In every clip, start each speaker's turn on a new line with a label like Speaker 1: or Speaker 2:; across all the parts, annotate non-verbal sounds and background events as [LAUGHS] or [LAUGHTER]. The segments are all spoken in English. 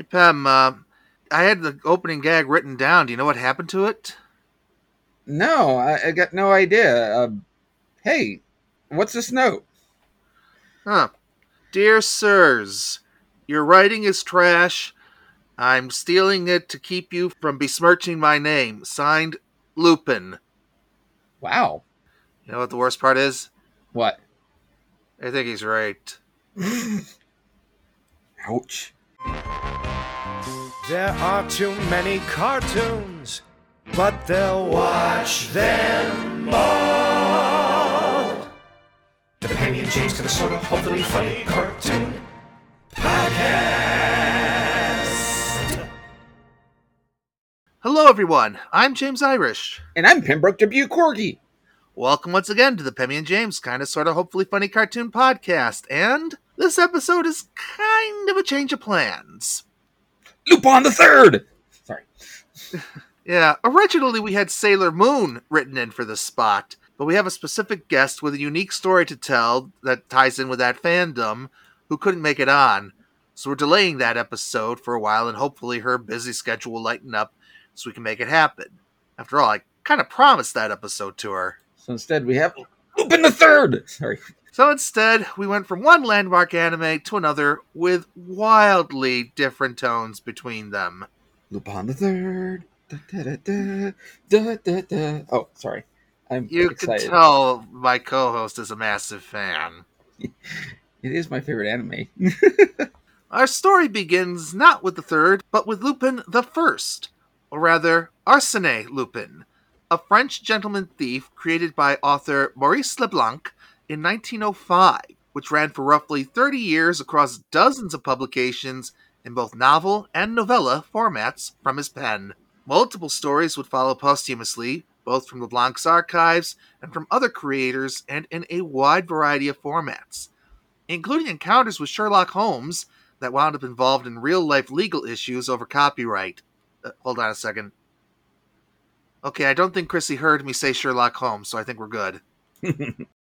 Speaker 1: Hey, Pem, uh, I had the opening gag written down. Do you know what happened to it?
Speaker 2: No, I, I got no idea. Uh, hey, what's this note?
Speaker 1: Huh. Dear sirs, your writing is trash. I'm stealing it to keep you from besmirching my name. Signed, Lupin.
Speaker 2: Wow.
Speaker 1: You know what the worst part is?
Speaker 2: What?
Speaker 1: I think he's right. [LAUGHS]
Speaker 2: Ouch.
Speaker 3: There are too many cartoons, but they'll watch them all. The Pemmy and James kind of sort of hopefully funny cartoon podcast.
Speaker 1: Hello, everyone. I'm James Irish.
Speaker 2: And I'm Pembroke W. Corgi.
Speaker 1: Welcome once again to the Pemmy and James kind of sort of hopefully funny cartoon podcast. And this episode is kind of a change of plans.
Speaker 2: Lupin the Third. Sorry. [LAUGHS]
Speaker 1: Yeah, originally we had Sailor Moon written in for this spot, but we have a specific guest with a unique story to tell that ties in with that fandom who couldn't make it on. So we're delaying that episode for a while and hopefully her busy schedule will lighten up so we can make it happen. After all, I kind of promised that episode to her.
Speaker 2: So instead, we have Lupin the Third. Sorry.
Speaker 1: So instead, we went from one landmark anime to another with wildly different tones between them.
Speaker 2: Lupin the Third. Da, da, da, da, da, da. Oh, sorry. I'm
Speaker 1: You
Speaker 2: excited.
Speaker 1: can tell my co host is a massive fan. [LAUGHS]
Speaker 2: It is my favorite anime. [LAUGHS]
Speaker 1: Our story begins not with the third, but with Lupin the First, or rather, Arsène Lupin, a French gentleman thief created by author Maurice Leblanc in 1905, which ran for roughly 30 years across dozens of publications in both novel and novella formats from his pen. Multiple stories would follow posthumously, both from Leblanc's archives and from other creators, and in a wide variety of formats, including encounters with Sherlock Holmes that wound up involved in real life legal issues over copyright. Uh, hold on a second. Okay, I don't think Chrissy heard me say Sherlock Holmes, so I think we're good. [LAUGHS]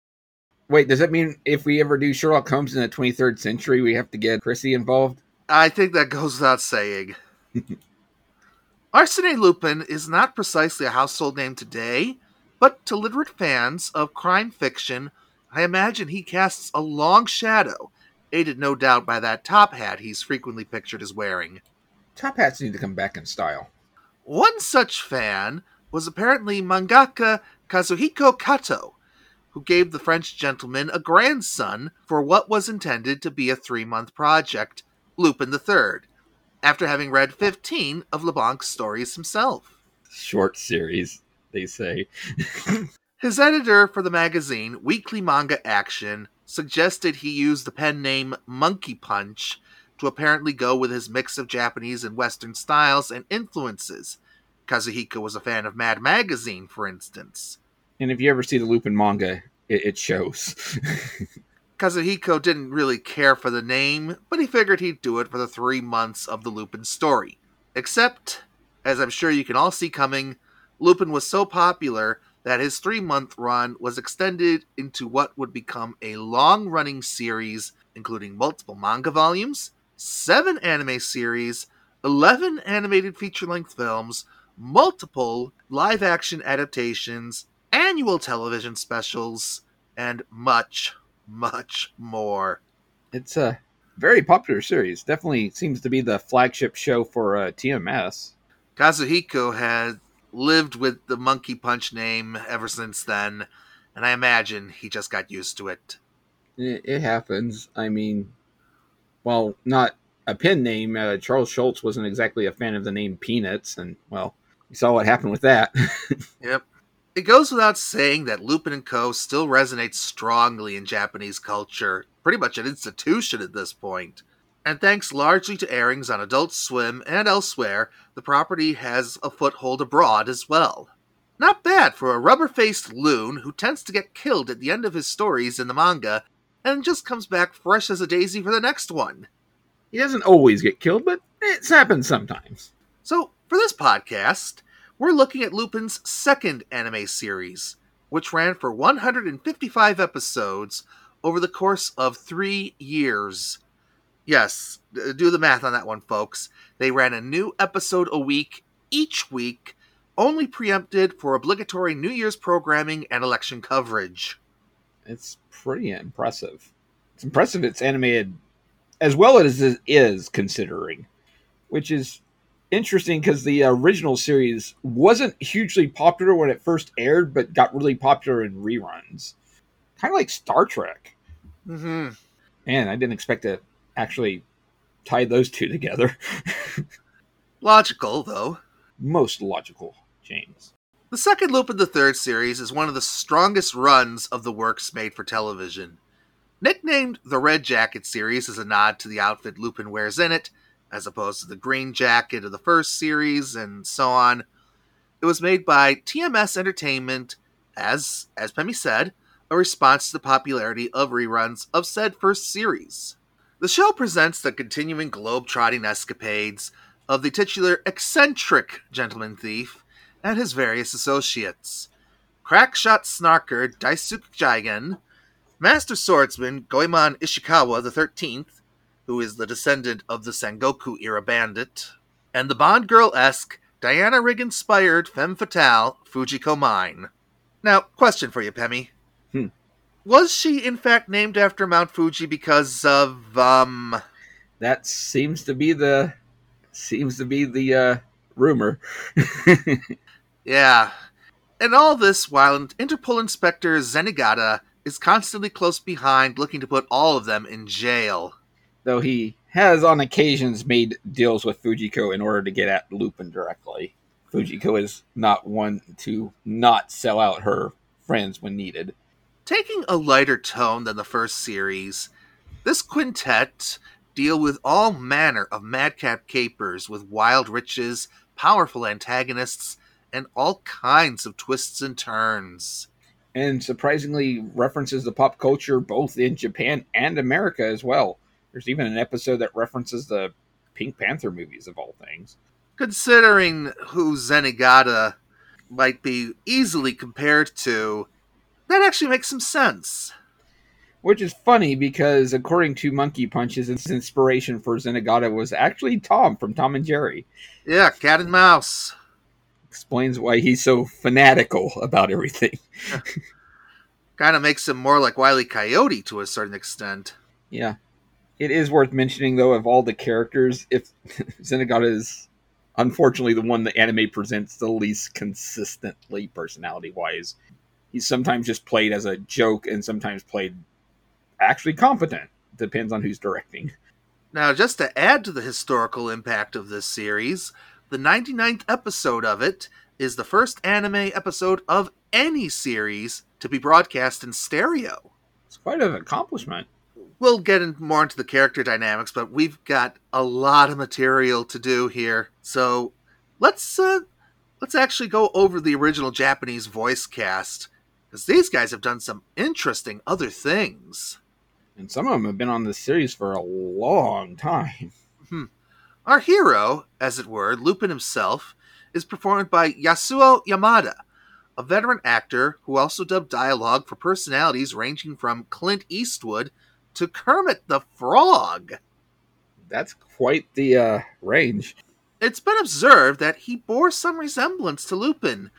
Speaker 2: Wait, does that mean if we ever do Sherlock Holmes in the 23rd century, we have to get Chrissy involved?
Speaker 1: I think that goes without saying. [LAUGHS] Arsène Lupin is not precisely a household name today, but to literate fans of crime fiction, I imagine he casts a long shadow, aided no doubt by that top hat he's frequently pictured as wearing.
Speaker 2: Top hats need to come back in style.
Speaker 1: One such fan was apparently mangaka Kazuhiko Kato, who gave the French gentleman a grandson for what was intended to be a three month project, Lupin III, after having read 15 of LeBlanc's stories himself.
Speaker 2: Short series, they say. [LAUGHS]
Speaker 1: His editor for the magazine, Weekly Manga Action, suggested he use the pen name Monkey Punch to apparently go with his mix of Japanese and Western styles and influences. Kazuhiko was a fan of Mad Magazine, for instance.
Speaker 2: And if you ever see the Lupin manga, it, it shows. [LAUGHS]
Speaker 1: Kazuhiko didn't really care for the name, but he figured he'd do it for the three months of the Lupin story. Except, as I'm sure you can all see coming, Lupin was so popular that his three month run was extended into what would become a long running series, including multiple manga volumes, seven anime series, 11 animated feature length films, multiple live action adaptations, annual television specials, and much, much more.
Speaker 2: it's a very popular series. Definitely seems to be the flagship show for uh, TMS.
Speaker 1: Kazuhiko had lived with the Monkey Punch name ever since then, and I imagine he just got used to it.
Speaker 2: It, it happens. I mean, well, not a pen name. Uh, Charles Schulz wasn't exactly a fan of the name Peanuts, and well, you saw what happened with that. [LAUGHS]
Speaker 1: Yep. It goes without saying that Lupin & Co. still resonates strongly in Japanese culture, pretty much an institution at this point. And thanks largely to airings on Adult Swim and elsewhere, the property has a foothold abroad as well. Not bad for a rubber faced loon who tends to get killed at the end of his stories in the manga and just comes back fresh as a daisy for the next one.
Speaker 2: he doesn't always get killed, but it's happened sometimes.
Speaker 1: So, for this podcast, we're looking at Lupin's second anime series, which ran for 155 episodes over the course of three years. Yes, do the math on that one, folks. They ran a new episode a week each week, only preempted for obligatory New Year's programming and election coverage.
Speaker 2: It's pretty impressive. It's impressive it's animated as well as it is considering, which is interesting because the original series wasn't hugely popular when it first aired, but got really popular in reruns. Kind of like Star Trek.
Speaker 1: Mm-hmm.
Speaker 2: Man, I didn't expect to actually tie those two together. [LAUGHS]
Speaker 1: Logical, though.
Speaker 2: Most logical, James.
Speaker 1: The second Lupin the Third series is one of the strongest runs of the works made for television. Nicknamed the Red Jacket series as a nod to the outfit Lupin wears in it, as opposed to the green jacket of the first series, and so on, it was made by TMS Entertainment as, as Pemmy said, a response to the popularity of reruns of said first series. The show presents the continuing globe-trotting escapades of the titular eccentric gentleman thief and his various associates. Crackshot snarker Daisuke Jigen, Master Swordsman Goemon Ishikawa the Thirteenth, who is the descendant of the Sengoku era bandit, and the Bond girl esque, Diana Rigg inspired femme fatale Fujiko Mine. Now, question for you, Pemmy.
Speaker 2: Hmm.
Speaker 1: Was she in fact named after Mount Fuji because of um
Speaker 2: That seems to be the seems to be the uh, rumor. [LAUGHS]
Speaker 1: Yeah. And all this while Interpol Inspector Zenigata is constantly close behind, looking to put all of them in jail.
Speaker 2: Though he has on occasions made deals with Fujiko in order to get at Lupin directly. Fujiko is not one to not sell out her friends when needed.
Speaker 1: Taking a lighter tone than the first series, this quintet deal with all manner of madcap capers with wild riches, powerful antagonists, and all kinds of twists and turns.
Speaker 2: And surprisingly references the pop culture both in Japan and America as well. There's even an episode that references the Pink Panther movies of all things.
Speaker 1: Considering who Zenigata might be easily compared to, that actually makes some sense.
Speaker 2: Which is funny because according to Monkey Punch, his inspiration for Zenigata was actually Tom from Tom and Jerry.
Speaker 1: Yeah, cat and mouse.
Speaker 2: Explains why he's so fanatical about everything. [LAUGHS]
Speaker 1: Kind of makes him more like Wile E. Coyote to a certain extent.
Speaker 2: Yeah. It is worth mentioning, though, of all the characters, if [LAUGHS] Zenigata is unfortunately the one the anime presents the least consistently personality wise. He's sometimes just played as a joke and sometimes played actually competent. Depends on who's directing.
Speaker 1: Now, just to add to the historical impact of this series, the 99th episode of it is the first anime episode of any series to be broadcast in stereo.
Speaker 2: It's quite an accomplishment.
Speaker 1: We'll get in more into the character dynamics, but we've got a lot of material to do here. So let's uh, let's actually go over the original Japanese voice cast because these guys have done some interesting other things.
Speaker 2: And some of them have been on this series for a long time.
Speaker 1: Our hero, as it were, Lupin himself, is performed by Yasuo Yamada, a veteran actor who also dubbed dialogue for personalities ranging from Clint Eastwood to Kermit the Frog.
Speaker 2: That's quite the uh, range.
Speaker 1: It's been observed that he bore some resemblance to Lupin,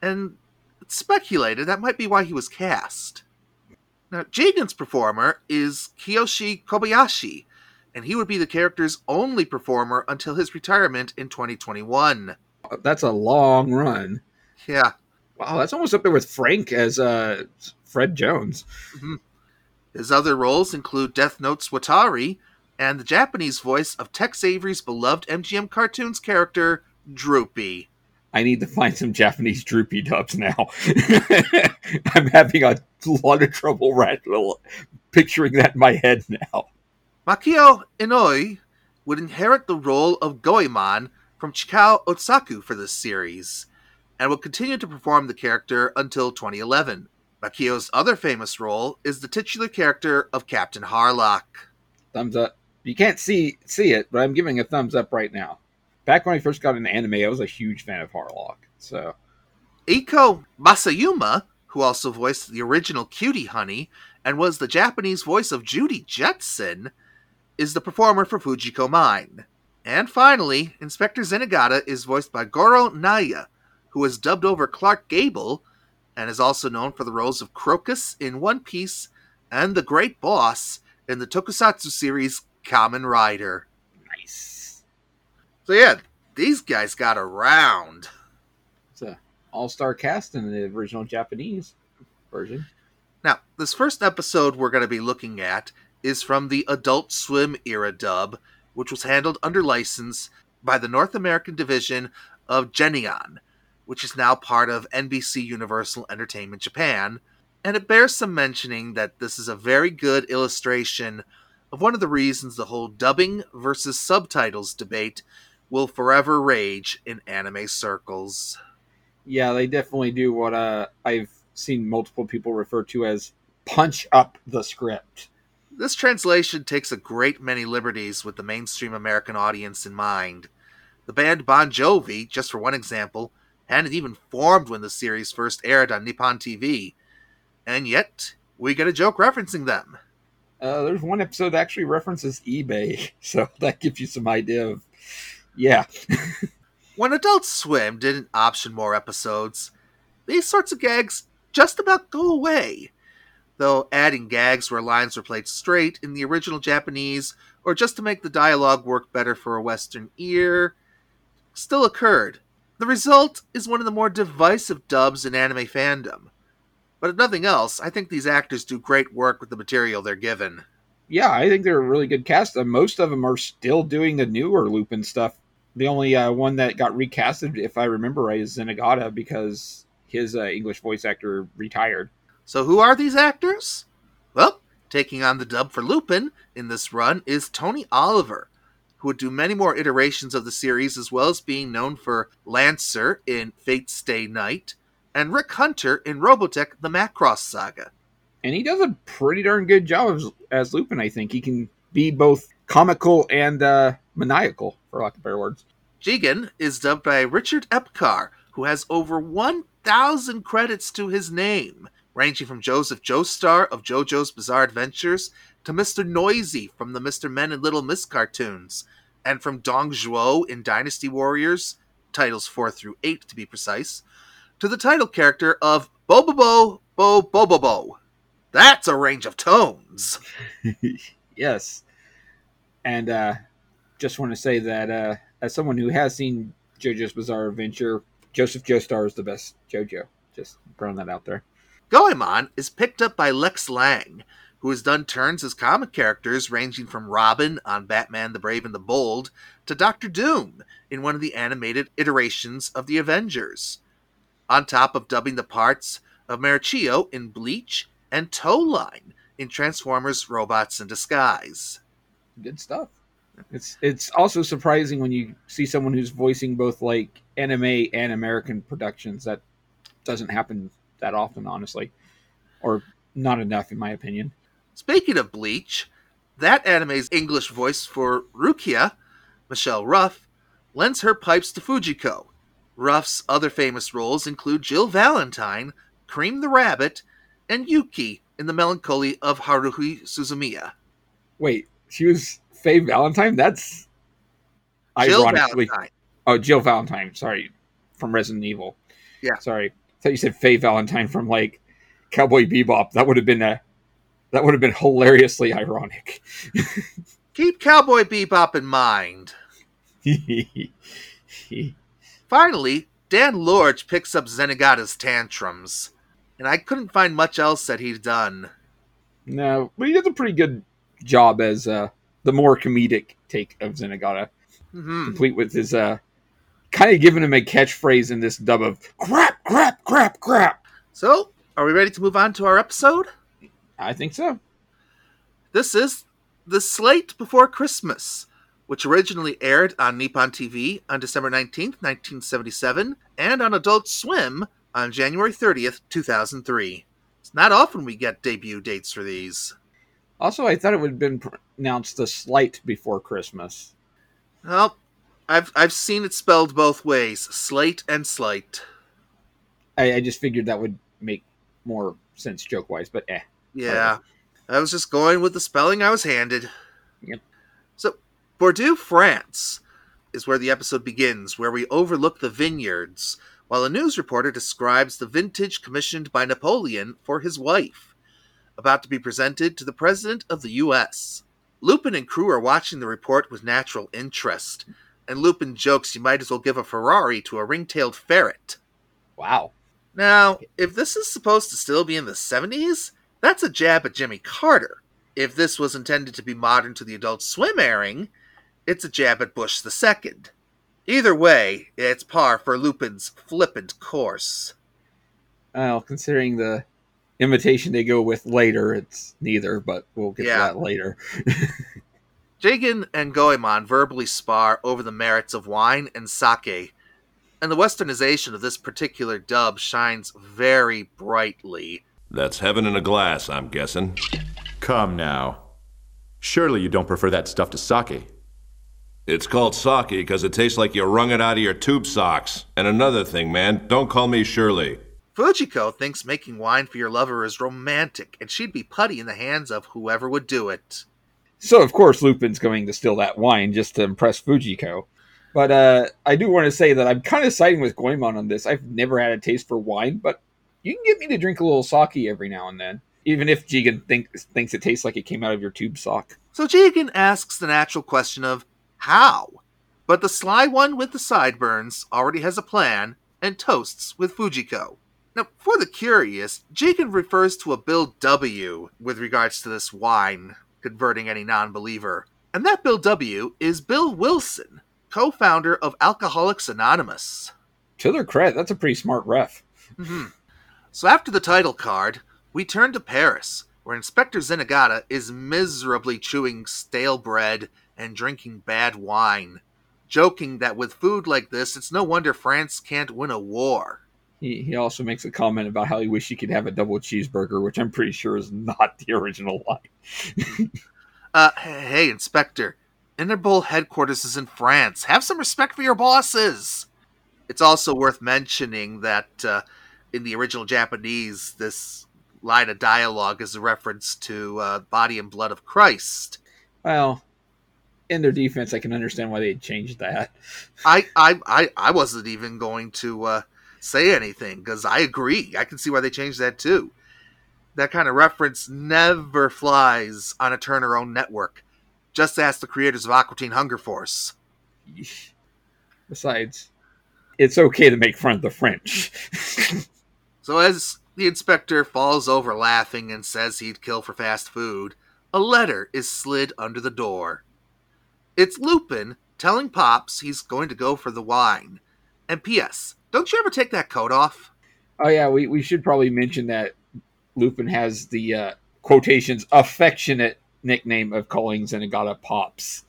Speaker 1: and it's speculated that might be why he was cast. Now, Jigen's performer is Kiyoshi Kobayashi, and he would be the character's only performer until his retirement in 2021.
Speaker 2: That's a long run.
Speaker 1: Yeah,
Speaker 2: Wow, that's almost up there with Frank as uh, Fred Jones.
Speaker 1: His other roles include Death Note's Watari and the Japanese voice of Tex Avery's beloved MGM cartoons character, Droopy.
Speaker 2: I need to find some Japanese droopy dubs now. [LAUGHS] I'm having a lot of trouble right, picturing that in my head now.
Speaker 1: Makio Inoue would inherit the role of Goemon from Chikao Ohtsuka for this series, and will continue to perform the character until 2011. Makio's other famous role is the titular character of Captain Harlock.
Speaker 2: Thumbs up. You can't see see it, but I'm giving a thumbs up right now. Back when I first got into anime, I was a huge fan of Harlock. So
Speaker 1: Eiko Masuyama, who also voiced the original Cutie Honey and was the Japanese voice of Judy Jetson, is the performer for Fujiko Mine. And finally, Inspector Zenigata is voiced by Goro Naya, who has dubbed over Clark Gable and is also known for the roles of Crocus in One Piece and the Great Boss in the tokusatsu series Kamen Rider.
Speaker 2: Nice.
Speaker 1: So yeah, these guys got around.
Speaker 2: It's a all-star cast in the original Japanese version.
Speaker 1: Now, this first episode we're going to be looking at is from the Adult Swim era dub, which was handled under license by the North American division of Geneon, which is now part of NBC Universal Entertainment Japan. And it bears some mentioning that this is a very good illustration of one of the reasons the whole dubbing versus subtitles debate will forever rage in anime circles.
Speaker 2: Yeah, they definitely do what uh, I've seen multiple people refer to as punch up the script.
Speaker 1: This translation takes a great many liberties with the mainstream American audience in mind. The band Bon Jovi, just for one example, hadn't even formed when the series first aired on Nippon TV, and yet we get a joke referencing them.
Speaker 2: Uh, there's one episode that actually references eBay, [LAUGHS] so that gives you some idea of, yeah. [LAUGHS]
Speaker 1: when Adult Swim didn't option more episodes, these sorts of gags just about go away. Though adding gags where lines were played straight in the original Japanese, or just to make the dialogue work better for a Western ear, still occurred. The result is one of the more divisive dubs in anime fandom. But if nothing else, I think these actors do great work with the material they're given.
Speaker 2: Yeah, I think they're a really good cast. Uh, most of them are still doing the newer Lupin stuff. The only uh, one that got recasted, if I remember right, is Zenigata because his uh, English voice actor retired.
Speaker 1: So, who are these actors? Well, taking on the dub for Lupin in this run is Tony Oliver, who would do many more iterations of the series, as well as being known for Lancer in Fate Stay Night, and Rick Hunter in Robotech The Macross Saga.
Speaker 2: And he does a pretty darn good job as, as Lupin, I think. He can be both comical and uh, maniacal, for lack of better words.
Speaker 1: Jigen is dubbed by Richard Epcar, who has over 1,000 credits to his name, ranging from Joseph Joestar of JoJo's Bizarre Adventures to Mr. Noisy from the Mr. Men and Little Miss cartoons, and from Dong Zhuo in Dynasty Warriors, titles 4 through 8 to be precise, to the title character of Bobobo Bo Bobobo. That's a range of tones. [LAUGHS]
Speaker 2: yes. And uh, just want to say that uh, as someone who has seen JoJo's Bizarre Adventure, Joseph Joestar is the best JoJo. Just throwing that out there.
Speaker 1: Goemon is picked up by Lex Lang, who has done turns as comic characters ranging from Robin on Batman the Brave and the Bold to Doctor Doom in one of the animated iterations of the Avengers. On top of dubbing the parts of Marechio in Bleach and Towline in Transformers Robots in Disguise.
Speaker 2: Good stuff. It's it's also surprising when you see someone who's voicing both like anime and American productions. That doesn't happen that often, honestly, or not enough, in my opinion.
Speaker 1: Speaking of Bleach, that anime's English voice for Rukia, Michelle Ruff, lends her pipes to Fujiko. Ruff's other famous roles include Jill Valentine, Cream the Rabbit, and Yuki in the Melancholy of Haruhi Suzumiya.
Speaker 2: Wait, she was Faye Valentine? That's
Speaker 1: Jill
Speaker 2: ironically.
Speaker 1: Valentine.
Speaker 2: Oh, Jill Valentine. Sorry, from Resident Evil.
Speaker 1: Yeah.
Speaker 2: Sorry, I thought you said Faye Valentine from like Cowboy Bebop. That would have been a that would have been hilariously ironic. [LAUGHS]
Speaker 1: Keep Cowboy Bebop in mind. [LAUGHS] Finally, Dan Lorge picks up Zenigata's tantrums, and I couldn't find much else that he'd done.
Speaker 2: no, but he does a pretty good job as uh, the more comedic take of Zenigata,
Speaker 1: hmm
Speaker 2: complete with his uh, kind of giving him a catchphrase in this dub of crap, crap, crap, crap.
Speaker 1: So, are we ready to move on to our episode?
Speaker 2: I think so.
Speaker 1: This is The Slate Before Christmas, which originally aired on Nippon TV on December 19th, 1977, and on Adult Swim on January 30th, 2003. It's not often we get debut dates for these.
Speaker 2: Also, I thought it would have been pronounced the slight before Christmas.
Speaker 1: Well, I've, I've seen it spelled both ways slate and slight.
Speaker 2: I, I just figured that would make more sense joke wise, but eh.
Speaker 1: Yeah, I was just going with the spelling I was handed.
Speaker 2: Yep.
Speaker 1: So, Bordeaux, France is where the episode begins, where we overlook the vineyards, while a news reporter describes the vintage commissioned by Napoleon for his wife, about to be presented to the President of the U.S. Lupin and crew are watching the report with natural interest, and Lupin jokes you might as well give a Ferrari to a ring tailed ferret.
Speaker 2: Wow.
Speaker 1: Now, if this is supposed to still be in the 70s, that's a jab at Jimmy Carter. If this was intended to be modern to the Adult Swim airing, it's a jab at Bush II. Either way, it's par for Lupin's flippant course.
Speaker 2: Well, considering the imitation they go with later, it's neither, but we'll get
Speaker 1: Yeah.
Speaker 2: to that later. [LAUGHS]
Speaker 1: Jigen and Goemon verbally spar over the merits of wine and sake, and the westernization of this particular dub shines very brightly.
Speaker 4: That's heaven in a glass, I'm guessing.
Speaker 5: Come now. Surely you don't prefer that stuff to sake.
Speaker 4: It's called sake because it tastes like you wrung it out of your tube socks. And another thing, man, don't call me Shirley.
Speaker 1: Fujiko thinks making wine for your lover is romantic, and she'd be putty in the hands of whoever would do it.
Speaker 2: So of course Lupin's going to steal that wine just to impress Fujiko. But uh, I do want to say that I'm kind of siding with Goemon on this. I've never had a taste for wine, but you can get me to drink a little sake every now and then, even if Jigen think, thinks it tastes like it came out of your tube sock.
Speaker 1: So Jigen asks the natural question of how? But the sly one with the sideburns already has a plan and toasts with Fujiko. Now, for the curious, Jigen refers to a Bill W with regards to this wine, converting any non believer. And that Bill W is Bill Wilson, co founder of Alcoholics Anonymous.
Speaker 2: To their credit, that's a pretty smart ref.
Speaker 1: Mhm. So after the title card, we turn to Paris, where Inspector Zenigata is miserably chewing stale bread and drinking bad wine, joking that with food like this, it's no wonder France can't win a war.
Speaker 2: He, he also makes a comment about how he wished he could have a double cheeseburger, which I'm pretty sure is not the original line. [LAUGHS]
Speaker 1: Uh, hey, Inspector, Interpol headquarters is in France. Have some respect for your bosses. It's also worth mentioning that uh, in the original Japanese, this line of dialogue is a reference to uh, Body and Blood of Christ.
Speaker 2: Well, in their defense, I can understand why they changed that. [LAUGHS]
Speaker 1: I, I, I, I wasn't even going to uh, say anything because I agree. I can see why they changed that too. That kind of reference never flies on a Turner owned network. Just ask the creators of Aqua Teen Hunger Force.
Speaker 2: Besides, it's okay to make fun of the French. [LAUGHS]
Speaker 1: So as the inspector falls over laughing and says he'd kill for fast food, a letter is slid under the door. It's Lupin telling Pops he's going to go for the wine. And P.S. Don't you ever take that coat off?
Speaker 2: oh yeah, we, we should probably mention that Lupin has the uh, quotations affectionate nickname of calling Zenigata Pops.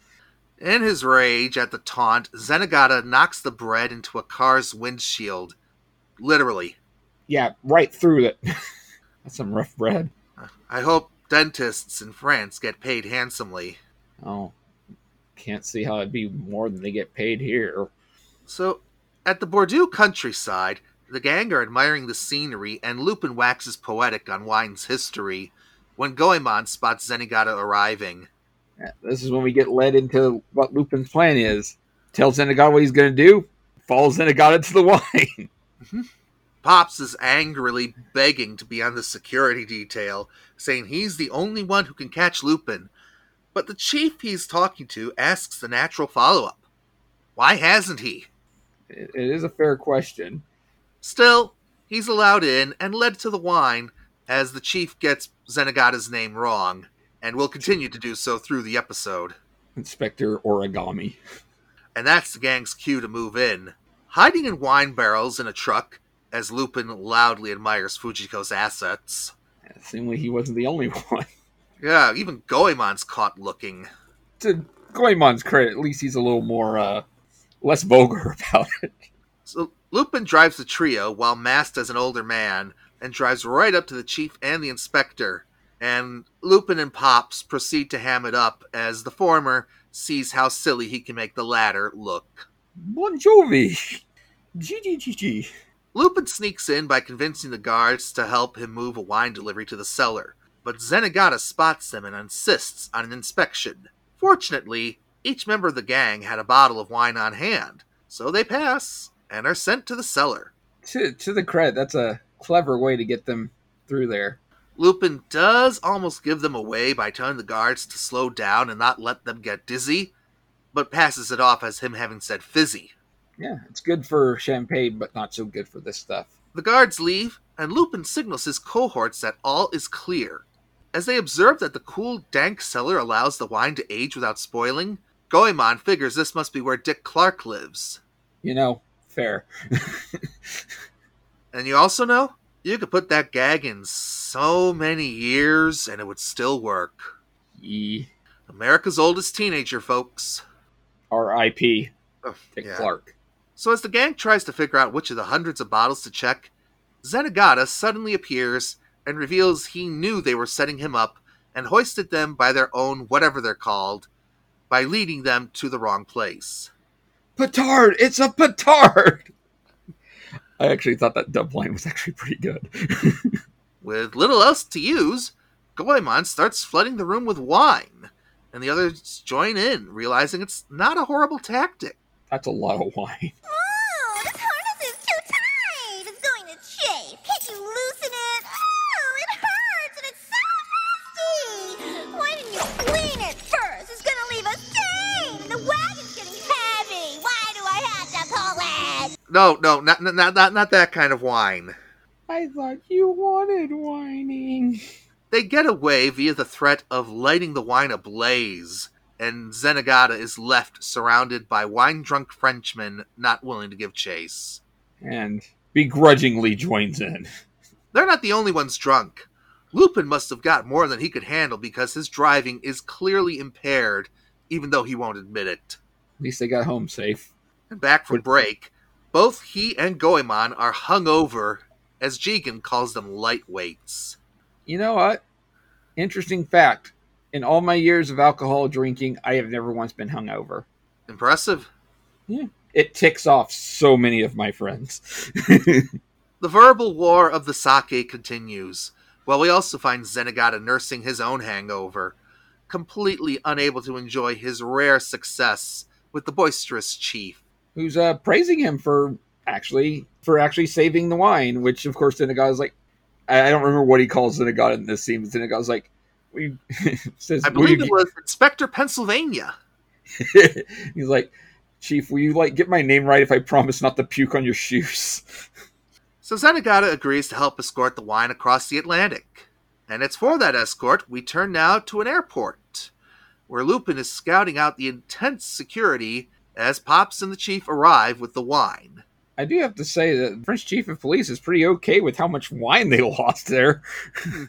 Speaker 1: In his rage at the taunt, Zenigata knocks the bread into a car's windshield. Literally.
Speaker 2: Yeah, right through it. [LAUGHS] That's some rough bread.
Speaker 1: I hope dentists in France get paid handsomely.
Speaker 2: Oh, can't see how it'd be more than they get paid here.
Speaker 1: So, at the Bordeaux countryside, the gang are admiring the scenery, and Lupin waxes poetic on wine's history when Goemon spots Zenigata arriving.
Speaker 2: This is when we get led into what Lupin's plan is. Tells Zenigata what he's going to do, follows Zenigata to the [LAUGHS] wine. Mm-hmm.
Speaker 1: Pops is angrily begging to be on the security detail, saying he's the only one who can catch Lupin. But the chief he's talking to asks the natural follow up Why hasn't he?
Speaker 2: It- is a fair question.
Speaker 1: Still, he's allowed in and led to the wine as the chief gets Zenigata's name wrong, and will continue to do so through the episode.
Speaker 2: Inspector Origami.
Speaker 1: And that's the gang's cue to move in. Hiding in wine barrels in a truck, as Lupin loudly admires Fujiko's assets.
Speaker 2: Seemingly he wasn't the only [LAUGHS] one.
Speaker 1: Yeah, even Goemon's caught looking.
Speaker 2: to Goemon's credit, at least he's a little more, uh, less vulgar [LAUGHS] about it.
Speaker 1: So Lupin drives the trio while masked as an older man and drives right up to the chief and the inspector. And Lupin and Pops proceed to ham it up as the former sees how silly he can make the latter look.
Speaker 2: Bon Jovi! GGGG.
Speaker 1: Lupin sneaks in by convincing the guards to help him move a wine delivery to the cellar, but Zenigata spots them and insists on an inspection. Fortunately, Each member of the gang had a bottle of wine on hand, so they pass and are sent to the cellar.
Speaker 2: To to the credit, that's a clever way to get them through there.
Speaker 1: Lupin does almost give them away by telling the guards to slow down and not let them get dizzy, but passes it off as him having said fizzy.
Speaker 2: Yeah, it's good for champagne, but not so good for this stuff.
Speaker 1: The guards leave, and Lupin signals his cohorts that all is clear. As they observe that the cool, dank cellar allows the wine to age without spoiling, Goemon figures this must be where Dick Clark lives.
Speaker 2: You know, fair. [LAUGHS]
Speaker 1: And you also know, you could put that gag in so many years and it would still work.
Speaker 2: E
Speaker 1: America's oldest teenager, folks.
Speaker 2: R.I.P.
Speaker 1: Oh,
Speaker 2: Dick
Speaker 1: yeah.
Speaker 2: Clark.
Speaker 1: So as the gang tries to figure out which of the hundreds of bottles to check, Zenigata suddenly appears and reveals he knew they were setting him up and hoisted them by their own whatever they're called by leading them to the wrong place.
Speaker 2: Petard! It's a petard! [LAUGHS] I actually thought that dub line was actually pretty good. [LAUGHS]
Speaker 1: With little else to use, Goemon starts flooding the room with wine, and the others join in, realizing it's not a horrible tactic.
Speaker 2: That's a lot of wine. [LAUGHS]
Speaker 6: Oh, this harness is too tight. It's going to chafe. Can't you loosen it? Oh, it hurts and it's so nasty. Why didn't you clean it first? It's gonna leave a stain. And the wagon's getting heavy. Why do I have to pull it?
Speaker 1: No, no, not not not, not that kind of wine.
Speaker 2: I thought you wanted whining.
Speaker 1: They get away via the threat of lighting the wine ablaze, and Zenigata is left surrounded by wine drunk Frenchmen not willing to give chase.
Speaker 2: And begrudgingly joins in.
Speaker 1: They're not the only ones drunk. Lupin must have got more than he could handle because his driving is clearly impaired, even though he won't admit it.
Speaker 2: At least they got home safe.
Speaker 1: And back from break, both he and Goemon are hung over, as Jigen calls them lightweights.
Speaker 2: You know what? Interesting fact. In all my years of alcohol drinking, I have never once been hungover.
Speaker 1: Impressive. Yeah.
Speaker 2: It ticks off so many of my friends. [LAUGHS]
Speaker 1: The verbal war of the sake continues, while we also find Zenigata nursing his own hangover, completely unable to enjoy his rare success with the boisterous chief.
Speaker 2: Who's uh, praising him for actually for actually saving the wine, which of course Zenigata's like I don't remember what he calls Zenigata in this scene, but Zenigata's like we [LAUGHS] says
Speaker 1: I believe it was Inspector Pennsylvania. [LAUGHS]
Speaker 2: He's like, Chief, will you like get my name right if I promise not to puke on your shoes?
Speaker 1: So Zenigata agrees to help escort the wine across the Atlantic. And it's for that escort we turn now to an airport, where Lupin is scouting out the intense security as Pops and the Chief arrive with the wine.
Speaker 2: I do have to say that the French chief of police is pretty okay with how much wine they [LAUGHS] lost there. Hmm.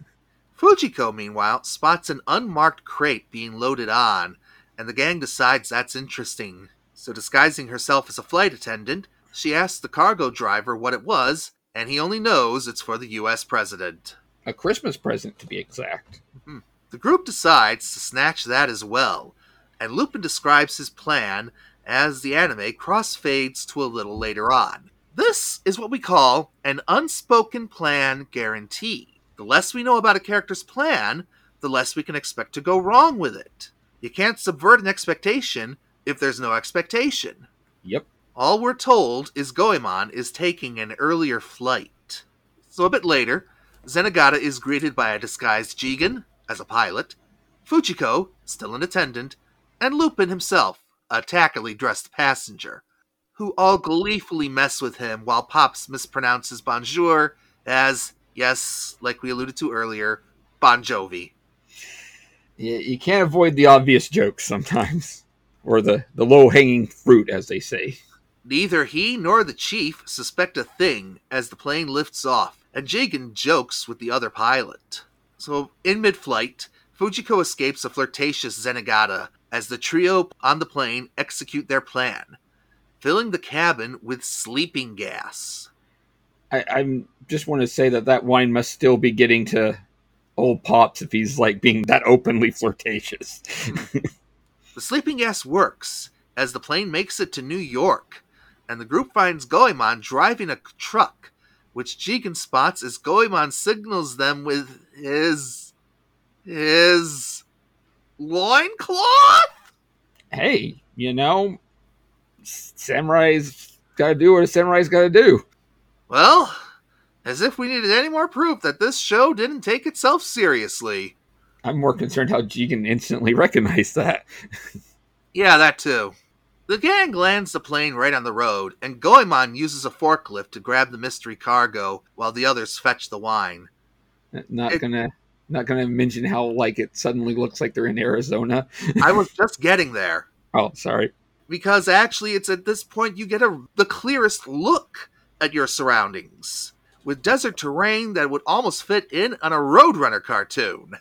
Speaker 1: Fujiko, meanwhile, spots an unmarked crate being loaded on, and the gang decides that's interesting. So, disguising herself as a flight attendant, she asks the cargo driver what it was, and he only knows it's for the US president.
Speaker 2: A Christmas present, to be exact. Hmm.
Speaker 1: The group decides to snatch that as well, and Lupin describes his plan as the anime crossfades to a little later on. This is what we call an unspoken plan guarantee. The less we know about a character's plan, the less we can expect to go wrong with it. You can't subvert an expectation if there's no expectation.
Speaker 2: Yep.
Speaker 1: All we're told is Goemon is taking an earlier flight. So a bit later, Zenigata is greeted by a disguised Jigen as a pilot, Fujiko, still an attendant, and Lupin himself, a tackily dressed passenger, who all gleefully mess with him while Pops mispronounces bonjour as, yes, like we alluded to earlier, Bon Jovi.
Speaker 2: You, you can't avoid the obvious jokes sometimes, [LAUGHS] or the, the low hanging fruit, as they say.
Speaker 1: Neither he nor the chief suspect a thing as the plane lifts off, and Jigen jokes with the other pilot. So, in mid flight, Fujiko escapes a flirtatious Zenigata as the trio on the plane execute their plan, filling the cabin with sleeping gas.
Speaker 2: I I'm just want to say that that wine must still be getting to old pops if he's like being that openly flirtatious. [LAUGHS]
Speaker 1: The sleeping gas works as the plane makes it to New York, and the group finds Goemon driving a truck, which Jigen spots as Goemon signals them with his. his. loincloth?
Speaker 2: hey, you know, samurai's got to do what a samurai's got to do.
Speaker 1: Well, as if we needed any more proof that this show didn't take itself seriously.
Speaker 2: I'm more concerned how Jigen instantly [LAUGHS] recognized that.
Speaker 1: Yeah, that too. The gang lands the plane right on the road, and Goemon uses a forklift to grab the mystery cargo while the others fetch the wine.
Speaker 2: Not
Speaker 1: It-
Speaker 2: gonna not gonna mention how like it suddenly looks like they're in Arizona. [LAUGHS]
Speaker 1: I was just getting there.
Speaker 2: Oh, sorry.
Speaker 1: because actually it's at this point you get a the clearest look at your surroundings with desert terrain that would almost fit in on a roadrunner cartoon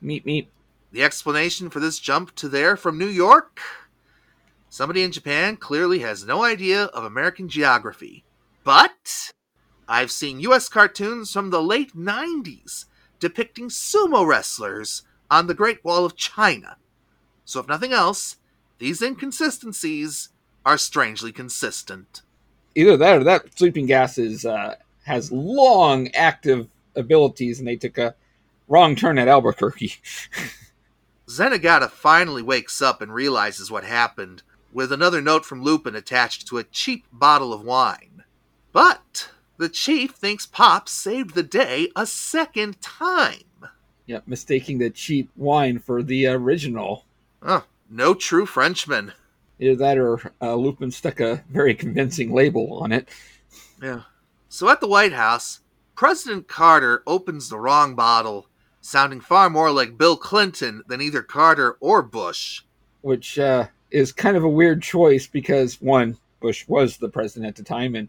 Speaker 2: Meet meet.
Speaker 1: the explanation for this jump to there from new york somebody in japan clearly has no idea of american geography but i've seen us cartoons from the late 90s depicting sumo wrestlers on the great wall of china so if nothing else these inconsistencies are strangely consistent.
Speaker 2: Either that or that sleeping gas is uh, has long active abilities, and they took a wrong turn at Albuquerque. [LAUGHS]
Speaker 1: Zenigata finally wakes up and realizes what happened, with another note from Lupin attached to a cheap bottle of wine. But the chief thinks Pop saved the day a second time.
Speaker 2: yep, mistaking the cheap wine for the original.
Speaker 1: Oh, no true Frenchman.
Speaker 2: Either that or uh, Lupin stuck a very convincing label on it.
Speaker 1: Yeah. So at the White House, President Carter opens the wrong bottle, sounding far more like Bill Clinton than either Carter or Bush.
Speaker 2: which uh, is kind of a weird choice because one, Bush was the president at the time, and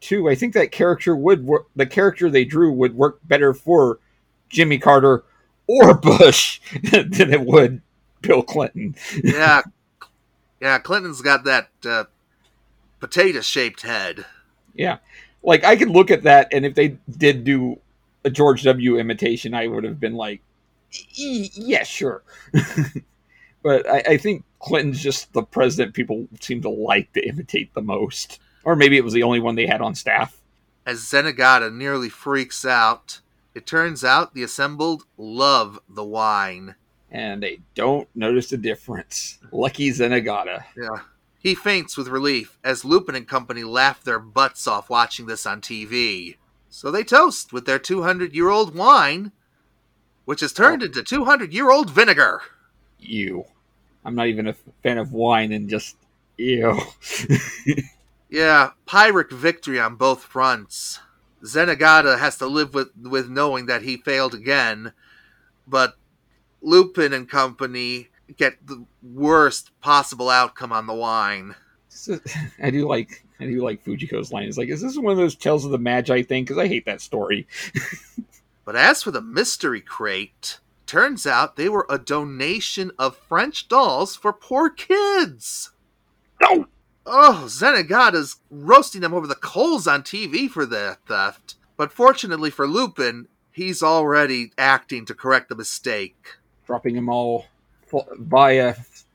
Speaker 2: two, I think that character would work. The character they drew would work better for Jimmy Carter or [LAUGHS] Bush [LAUGHS] than it would Bill Clinton.
Speaker 1: yeah, [LAUGHS] yeah. Clinton's got that uh, potato-shaped head.
Speaker 2: Yeah, like I could look at that, and if they did do a George W. imitation, I would have been like, "E- yeah, sure. [LAUGHS] but I, I think Clinton's just the president people seem to like to imitate the most, or maybe it was the only one they had on staff.
Speaker 1: As Zenigata nearly freaks out, it turns out the assembled love the wine.
Speaker 2: And they don't notice the difference. Lucky Zenigata.
Speaker 1: Yeah. He faints with relief as Lupin and company laugh their butts off watching this on TV. So they toast with their 200 year old wine, which has turned oh. into 200 year old vinegar.
Speaker 2: Ew. I'm not even a fan of wine and just ew. [LAUGHS]
Speaker 1: Yeah, Pyrrhic victory on both fronts. Zenigata has to live with, with knowing that he failed again, but Lupin and company get the worst possible outcome on the wine. [LAUGHS]
Speaker 2: I do like I do like Fujiko's line. It's like, is this one of those Tales of the Magi thing? Because I hate that story. [LAUGHS]
Speaker 1: But as for the mystery crate, turns out they were a donation of French dolls for poor kids.
Speaker 2: No!
Speaker 1: Oh, Zenigata's roasting them over the coals on TV for their theft. But fortunately for Lupin, he's already acting to correct the mistake.
Speaker 2: Dropping them all via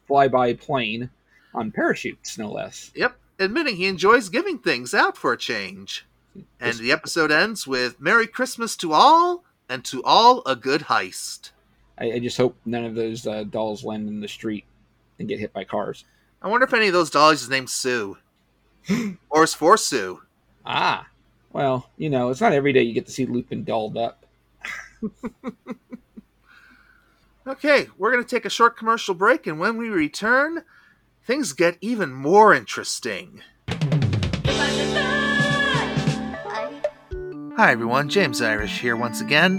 Speaker 2: flyby plane on parachutes, no less.
Speaker 1: Yep, admitting he enjoys giving things out for a change. And the episode ends with Merry Christmas to all, and to all a good heist.
Speaker 2: I, I just hope none of those uh, dolls land in the street and get hit by cars.
Speaker 1: I wonder if any of those dolls is named Sue. [GASPS] or is for Sue.
Speaker 2: Ah, well, you know, it's not every day you get to see Lupin dolled up. [LAUGHS]
Speaker 1: Okay, we're going to take a short commercial break, and when we return, things get even more interesting. Hi, everyone. James Irish here once again.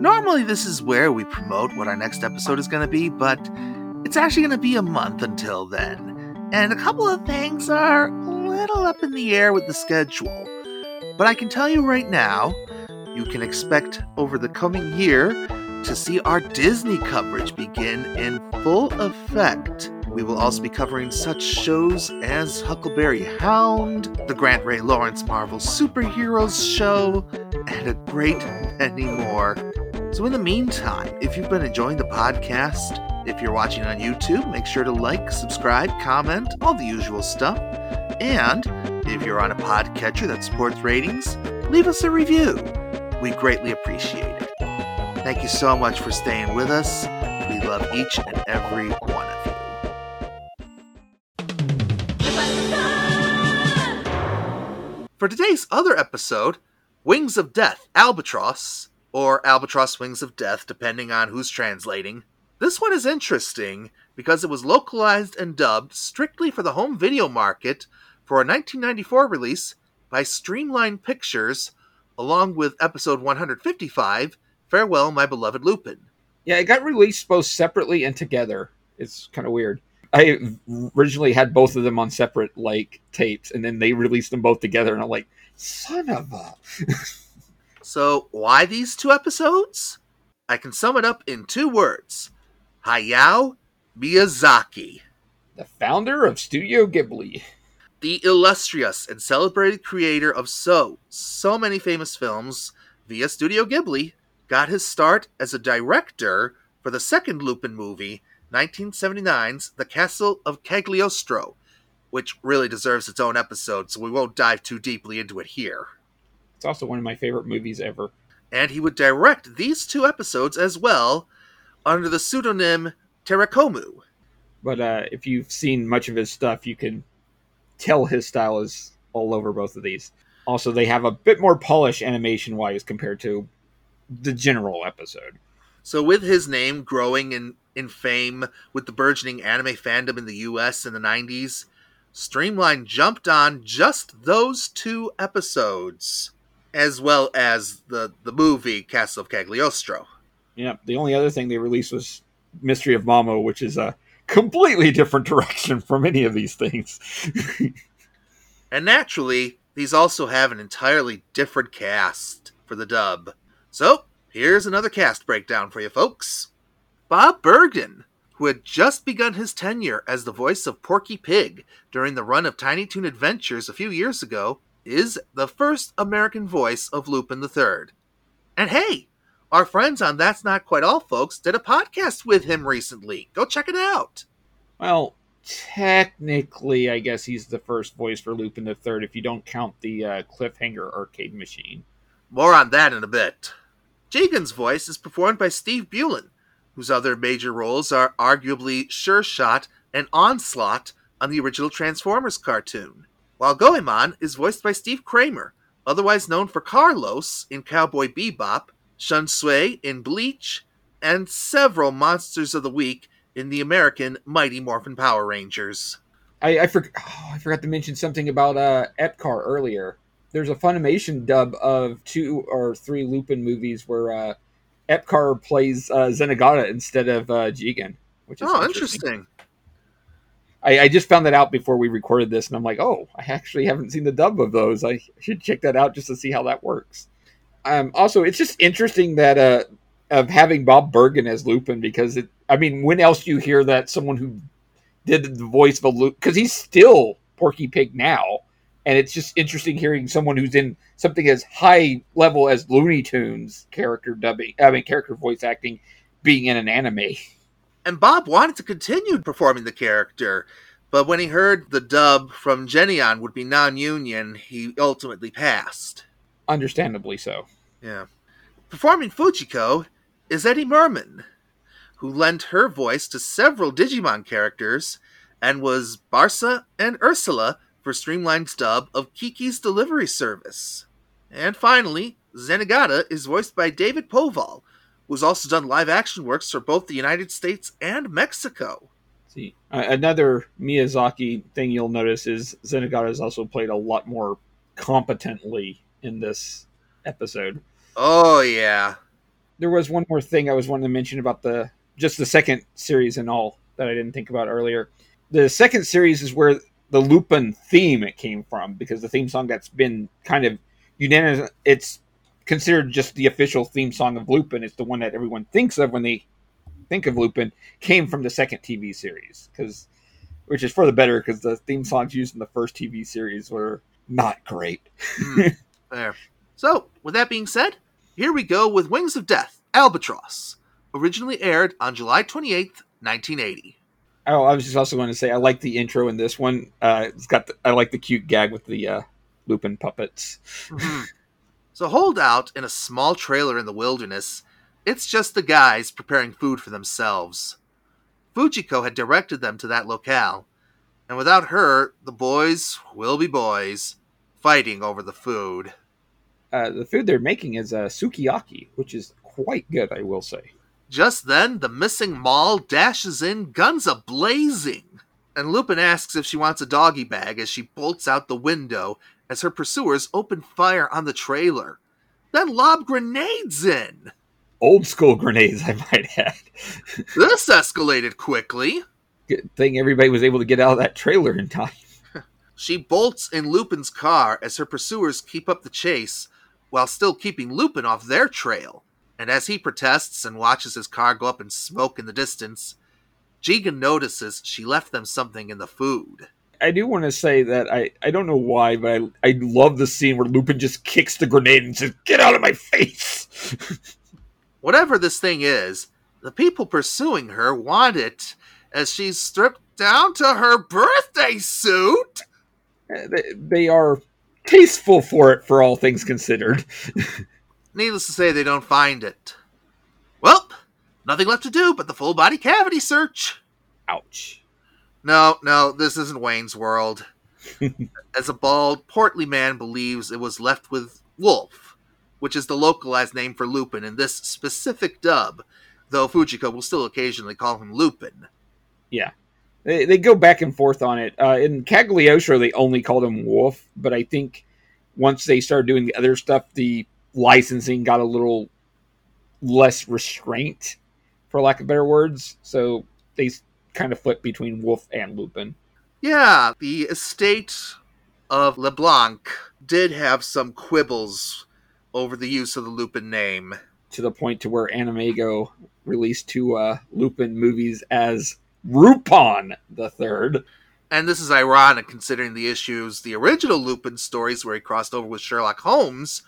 Speaker 1: Normally, this is where we promote what our next episode is going to be, but it's actually going to be a month until then. And a couple of things are a little up in the air with the schedule. But I can tell you right now, you can expect over the coming year to see our Disney coverage begin in full effect. We will also be covering such shows as Huckleberry Hound, the Grant Ray Lawrence Marvel Superheroes show, and a great many more. So, in the meantime, if you've been enjoying the podcast, if you're watching on YouTube, make sure to like, subscribe, comment, all the usual stuff. And if you're on a podcatcher that supports ratings, leave us a review. We greatly appreciate it. Thank you so much for staying with us. We love each and every one of you. For today's other episode, Wings of Death Albatross, or Albatross Wings of Death, depending on who's translating. This one is interesting because it was localized and dubbed strictly for the home video market for a 1994 release by Streamline Pictures, along with episode 155 Farewell, My Beloved Lupin.
Speaker 2: Yeah, it got released both separately and together. It's kind of weird. I originally had both of them on separate like tapes, and then they released them both together, and I'm like, son of a. [LAUGHS]
Speaker 1: So, why these two episodes? I can sum it up in two words Hayao Miyazaki.
Speaker 2: the founder of Studio Ghibli.
Speaker 1: the illustrious and celebrated creator of so, so many famous films via Studio Ghibli, got his start as a director for the second Lupin movie, 1979's The Castle of Cagliostro, which really deserves its own episode, so we won't dive too deeply into it here.
Speaker 2: It's also one of my favorite movies ever.
Speaker 1: And he would direct these two episodes as well under the pseudonym Terakomu.
Speaker 2: But uh, if you've seen much of his stuff, you can tell his style is all over both of these. Also, they have a bit more polish animation wise compared to the general episode.
Speaker 1: So, with his name growing in, in fame with the burgeoning anime fandom in the US in the 90s, Streamline jumped on just those two episodes, as well as the, the movie Castle of Cagliostro.
Speaker 2: Yeah, the only other thing they released was Mystery of Mamo, which is a completely different direction from any of these things.
Speaker 1: And naturally, these also have an entirely different cast for the dub. So, here's another cast breakdown for you folks. Bob Bergen, who had just begun his tenure as the voice of Porky Pig during the run of Tiny Toon Adventures a few years ago, is the first American voice of Lupin III. And hey, our friends on That's Not Quite All folks did a podcast with him recently. Go check it out.
Speaker 2: well, technically, I guess he's the first voice for Lupin Third if you don't count the uh, Cliffhanger arcade machine.
Speaker 1: More on that in a bit. Jigen's voice is performed by Steve Bulen, whose other major roles are arguably Sure Shot and Onslaught on the original Transformers cartoon, while Goemon is voiced by Steve Kramer, otherwise known for Carlos in Cowboy Bebop, Shunsui in Bleach, and several Monsters of the Week in the American Mighty Morphin Power Rangers.
Speaker 2: I I, for, oh, I forgot to mention something about uh, Epcar earlier. There's a Funimation dub of two or three Lupin movies where uh, Epcar plays uh, Zenigata instead of uh, Jigen, which is
Speaker 1: Oh, interesting.
Speaker 2: I, I just found that out before we recorded this, and I'm like, oh, I actually haven't seen the dub of those. I should check that out just to see how that works. Um, also, it's just interesting that uh, of having Bob Bergen as Lupin because it. I mean, when else do you hear that someone who did the voice of a Lupin because he's still Porky Pig now, and it's just interesting hearing someone who's in something as high level as Looney Tunes character dubbing. I mean, character voice acting being in an anime.
Speaker 1: And Bob wanted to continue performing the character, but when he heard the dub from Geneon would be non union, he ultimately passed.
Speaker 2: Understandably so.
Speaker 1: Yeah. Performing Fujiko is Edie Mirman, who lent her voice to several Digimon characters and was Barsa and Ursula for Streamline's dub of Kiki's Delivery Service. And finally, Zenigata is voiced by David Povall, who's also done live action works for both the United States and Mexico.
Speaker 2: See, uh, another Miyazaki thing you'll notice is Zenigata has also played a lot more competently in this episode.
Speaker 1: Oh, yeah.
Speaker 2: There was one more thing I was wanting to mention about the just the second series and all that I didn't think about earlier. The second series is where the Lupin theme it came from because the theme song that's been kind of unanimous. It's considered just the official theme song of Lupin. It's the one that everyone thinks of when they think of Lupin. Came from the second TV series because, which is for the better because the theme songs used in the first TV series were not great.
Speaker 1: Hmm, there. So, with that being said, here we go with Wings of Death, Albatross, originally aired on July 28th, 1980.
Speaker 2: Oh, I was just also going to say I like the intro in this one. Uh, it's got the, I like the cute gag with the uh, Lupin puppets.
Speaker 1: Mhm. so, hold out in a small trailer in the wilderness. It's just the guys preparing food for themselves. Fujiko had directed them to that locale, and without her, the boys will be boys. fighting over the food.
Speaker 2: Uh, the food they're making is uh, sukiyaki, which is quite good, I will say.
Speaker 1: Just then, the missing Maul dashes in, guns a blazing. And Lupin asks if she wants a doggy bag as she bolts out the window as her pursuers open fire on the trailer. Then lob grenades in.
Speaker 2: Old school grenades, [LAUGHS] I might add.
Speaker 1: This escalated quickly.
Speaker 2: Good thing everybody was able to get out of that trailer in time. [LAUGHS]
Speaker 1: She bolts in Lupin's car as her pursuers keep up the chase while still keeping Lupin off their trail. And as he protests and watches his car go up in smoke in the distance, Jigen notices she left them something in the food.
Speaker 2: I do want to say that I, I don't know why, but I, I love the scene where Lupin just kicks the grenade and says, Get out of my face! [LAUGHS]
Speaker 1: Whatever this thing is, the people pursuing her want it as she's stripped down to her birthday suit.
Speaker 2: Uh, they, they are tasteful for it, for all things considered. [LAUGHS]
Speaker 1: Needless to say, they don't find it. Well, nothing left to do but the full body cavity search.
Speaker 2: Ouch.
Speaker 1: No, no, this isn't Wayne's World. [LAUGHS] As a bald, portly man believes it was left with Wolf, which is the localized name for Lupin in this specific dub, though Fujiko will still occasionally call him Lupin.
Speaker 2: Yeah. They, they go back and forth on it. Uh, in Cagliostro, they only called him Wolf, but I think once they started doing the other stuff, the licensing got a little less restraint, for lack of better words. So they kind of flipped between Wolf and Lupin.
Speaker 1: Yeah, the estate of LeBlanc did have some quibbles over the use of the Lupin name.
Speaker 2: To the point to where AnimEigo released two uh, Lupin movies as Rupan the Third.
Speaker 1: And this is ironic considering the issues the original Lupin stories where he crossed over with Sherlock Holmes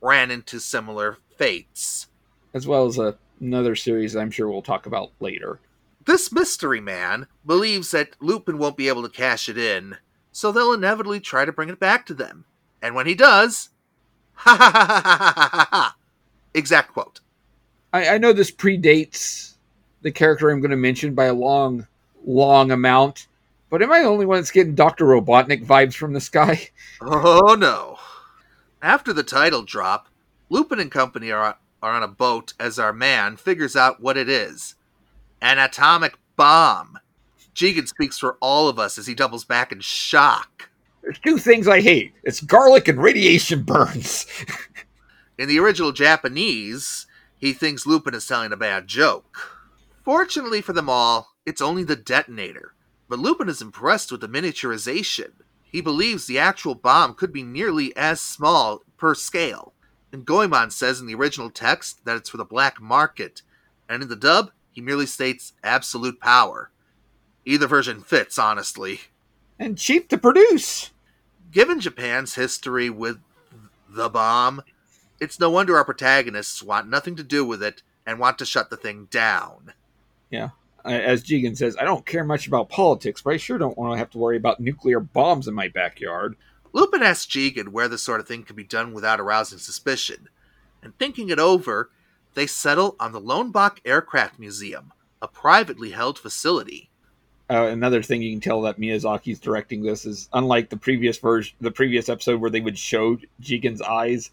Speaker 1: ran into similar fates.
Speaker 2: as well as a, another series I'm sure we'll talk about later.
Speaker 1: This mystery man believes that Lupin won't be able to cash it in, so they'll inevitably try to bring it back to them. And when he does, [LAUGHS] ha ha ha ha ha ha ha ha. Exact quote.
Speaker 2: I, I know this predates the character I'm going to mention by a long, long amount, but am I the only one that's getting Dr. Robotnik vibes from this guy? [LAUGHS]
Speaker 1: Oh no. After the title drop, Lupin and company are, are on a boat as our man figures out what it is an atomic bomb. Jigen speaks for all of us as he doubles back in shock.
Speaker 2: There's two things I hate it's garlic and radiation burns. [LAUGHS]
Speaker 1: In the original Japanese, he thinks Lupin is telling a bad joke. Fortunately for them all, it's only the detonator. But Lupin is impressed with the miniaturization. He believes the actual bomb could be nearly as small per scale. And Goemon says in the original text that it's for the black market, and in the dub, he merely states absolute power. Either version fits, honestly.
Speaker 2: and cheap to produce.
Speaker 1: Given Japan's history with the bomb, it's no wonder our protagonists want nothing to do with it and want to shut the thing down.
Speaker 2: Yeah. As Jigen says, I don't care much about politics, but I sure don't want to have to worry about nuclear bombs in my backyard.
Speaker 1: Lupin asks Jigen where this sort of thing can be done without arousing suspicion, and thinking it over, they settle on the Lohnbach Aircraft Museum, a privately held facility.
Speaker 2: Uh, another thing you can tell that Miyazaki's directing this is unlike the previous version, the previous episode where they would show Jigen's eyes.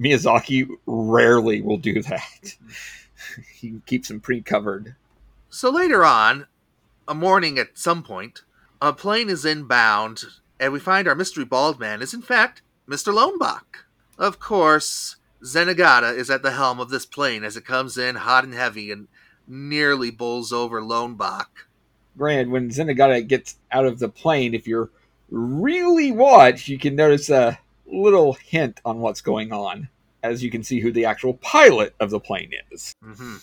Speaker 2: Miyazaki rarely will do that. [LAUGHS] he keeps them pre-covered.
Speaker 1: So later on, a morning at some point, a plane is inbound, and we find our mystery bald man is in fact Mr. Lohnbach. Of course, Zenigata is at the helm of this plane as it comes in hot and heavy and nearly bowls over Lohnbach.
Speaker 2: Granted, when Zenigata gets out of the plane, if you're really watch, you can notice a little hint on what's going on, as you can see who the actual pilot of the plane is.
Speaker 1: hmm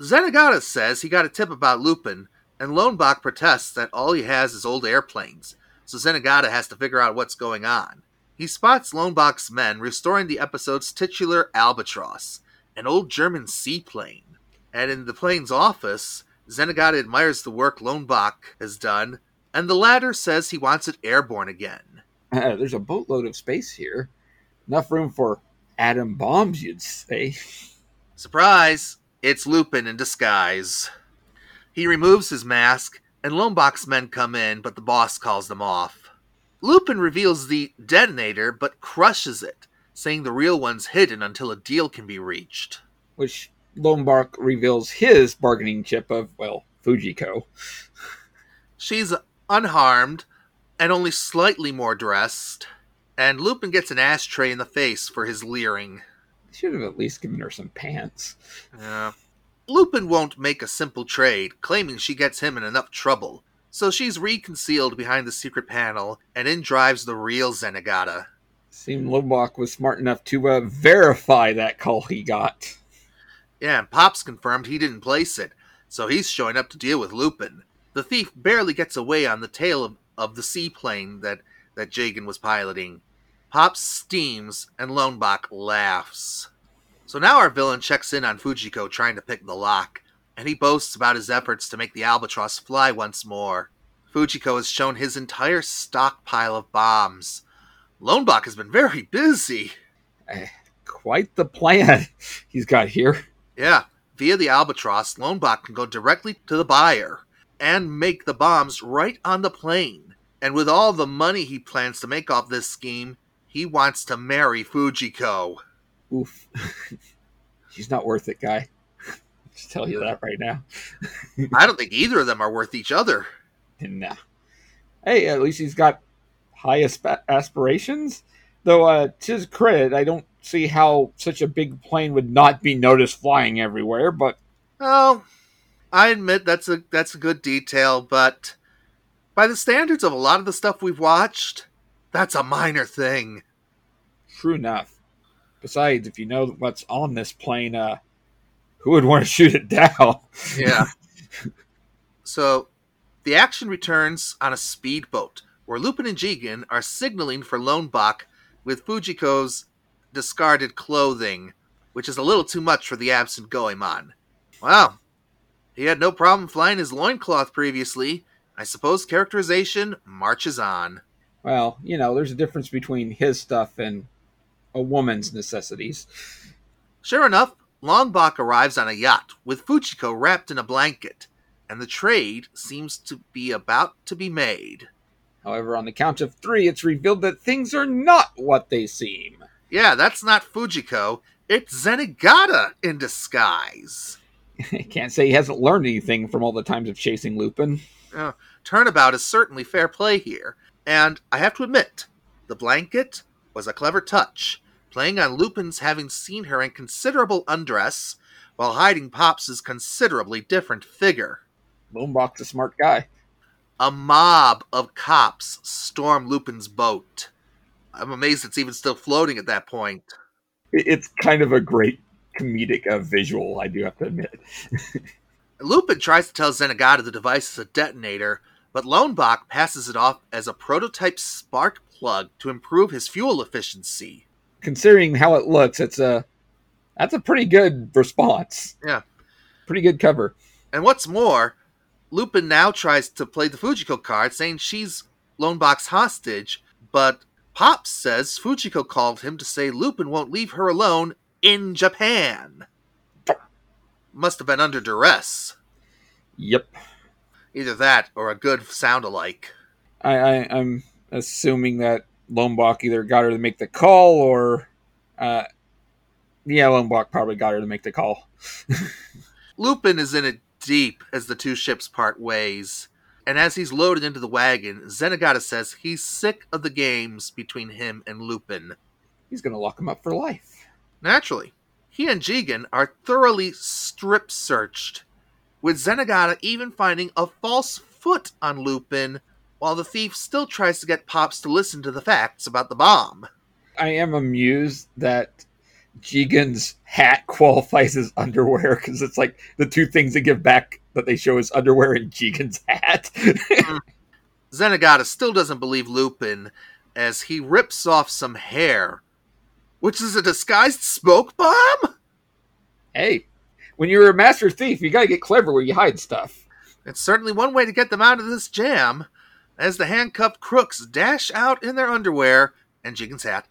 Speaker 1: Zenigata says he got a tip about Lupin, and Lohnbach protests that all he has is old airplanes, so Zenigata has to figure out what's going on. He spots Lohnbach's men restoring the episode's titular albatross, an old German seaplane. And in the plane's office, Zenigata admires the work Lohnbach has done, and the latter says he wants it airborne again.
Speaker 2: Uh, [LAUGHS] there's a boatload of space here. Enough room for atom bombs, you'd say.
Speaker 1: Surprise! It's Lupin in disguise. He removes his mask, and Lohnbach's men come in, but the boss calls them off. Lupin reveals the detonator but crushes it, saying the real one's hidden until a deal can be reached.
Speaker 2: Which Lombok reveals his bargaining chip of, well, Fujiko.
Speaker 1: She's unharmed and only slightly more dressed, and Lupin gets an ashtray in the face for his leering.
Speaker 2: Should have at least given her some pants.
Speaker 1: Yeah. Lupin won't make a simple trade, claiming she gets him in enough trouble, so she's reconcealed behind the secret panel, and in drives the real Zenigata.
Speaker 2: Seemed Lombok was smart enough to uh, verify that call he got.
Speaker 1: Yeah, and Pops confirmed he didn't place it, so he's showing up to deal with Lupin. The thief barely gets away on the tail of, of the seaplane that, that Jigen was piloting. Pops steams, and Lombok laughs. So now our villain checks in on Fujiko trying to pick the lock, and he boasts about his efforts to make the albatross fly once more. Fujiko has shown his entire stockpile of bombs. Lombok has been very busy.
Speaker 2: Eh, quite the plan [LAUGHS] he's got here.
Speaker 1: Yeah, via the albatross, Lombok can go directly to the buyer and make the bombs right on the plane. And with all the money he plans to make off this scheme, he wants to marry Fujiko.
Speaker 2: Oof. [LAUGHS] She's not worth it, guy. [LAUGHS] Just tell you that right now. [LAUGHS]
Speaker 1: I don't think either of them are worth each other.
Speaker 2: Nah. Hey, at least he's got high asp- aspirations. Though, uh, to his credit, I don't see how such a big plane would not be noticed flying everywhere. But
Speaker 1: Oh, I admit that's a that's a good detail, but by the standards of a lot of the stuff we've watched, that's a minor thing.
Speaker 2: true enough. Besides, if you know what's on this plane, uh, who would want to shoot it down?
Speaker 1: Yeah. [LAUGHS] so, the action returns on a speedboat where Lupin and Jigen are signaling for Lombok with Fujiko's discarded clothing, which is a little too much for the absent Goemon. Wow. He had no problem flying his loincloth previously. I suppose characterization marches on.
Speaker 2: Well, you know, there's a difference between his stuff and a woman's necessities.
Speaker 1: Sure enough, Longbok arrives on a yacht with Fujiko wrapped in a blanket, and the trade seems to be about to be made.
Speaker 2: However, on the count of three, it's revealed that things are not what they seem.
Speaker 1: Yeah, that's not Fujiko, it's Zenigata in disguise. [LAUGHS]
Speaker 2: Can't say he hasn't learned anything from all the times of chasing Lupin.
Speaker 1: Uh, turnabout is certainly fair play here, and I have to admit, the blanket was a clever touch, playing on Lupin's having seen her in considerable undress while hiding Pops's considerably different figure.
Speaker 2: Boombox a smart guy.
Speaker 1: A mob of cops storm Lupin's boat. I'm amazed it's even still floating at that point.
Speaker 2: It's kind of a great comedic uh, visual, I do have to admit. [LAUGHS]
Speaker 1: Lupin tries to tell Zenigata the device is a detonator, but Lonebach passes it off as a prototype spark plug to improve his fuel efficiency.
Speaker 2: Considering how it looks, it's a that's a pretty good response.
Speaker 1: Yeah.
Speaker 2: Pretty good cover.
Speaker 1: And what's more, Lupin now tries to play the Fujiko card, saying she's Lonebach's hostage, but Pops says Fujiko called him to say Lupin won't leave her alone in Japan. Must have been under duress.
Speaker 2: Yep.
Speaker 1: Either that or a good sound alike.
Speaker 2: I, I I'm assuming that Lombok either got her to make the call or uh yeah, Lombok probably got her to make the call. [LAUGHS]
Speaker 1: Lupin is in it deep as the two ships part ways. And as he's loaded into the wagon, Zenigata says he's sick of the games between him and Lupin.
Speaker 2: He's gonna lock him up for life.
Speaker 1: Naturally, he and Jigen are thoroughly strip searched, with Zenigata even finding a false foot on Lupin, while the thief still tries to get Pops to listen to the facts about the bomb.
Speaker 2: I am amused that Jigen's hat [LAUGHS] qualifies as underwear because it's like the two things they give back that they show is underwear and Jigen's hat. [LAUGHS] Hmm.
Speaker 1: Zenigata still doesn't believe Lupin as he rips off some hair, which is a disguised smoke bomb?
Speaker 2: hey, when you're a master thief, you gotta get clever where you hide stuff.
Speaker 1: It's certainly one way to get them out of this jam, as the handcuffed crooks dash out in their underwear and Jigen's hat,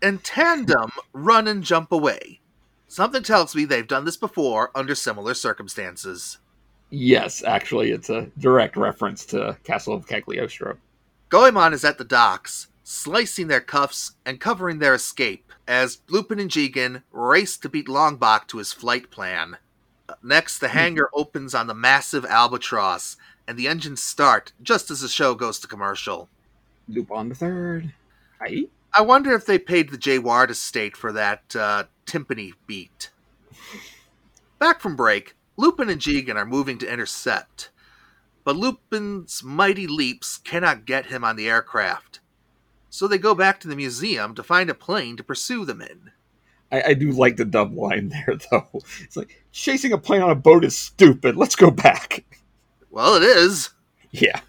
Speaker 1: and tandem run and jump away. Something tells me they've done this before under similar circumstances.
Speaker 2: Yes, actually, it's a direct reference to Castle of Cagliostro.
Speaker 1: Goemon is at the docks, slicing their cuffs and covering their escape, as Lupin and Jigen race to beat Longbok to his flight plan. Next, the hangar opens on the massive Albatross, and the engines start just as the show goes to commercial.
Speaker 2: Lupin the Third. Aye.
Speaker 1: I wonder if they paid the Jay Ward estate for that uh, timpani beat. Back from break, Lupin and Jigen are moving to intercept, but Lupin's mighty leaps cannot get him on the aircraft. So they go back to the museum to find a plane to pursue them in.
Speaker 2: I, I do like the dub line there, [LAUGHS] though. It's like chasing a plane on a boat is stupid. Let's go back.
Speaker 1: Well, it is.
Speaker 2: Yeah.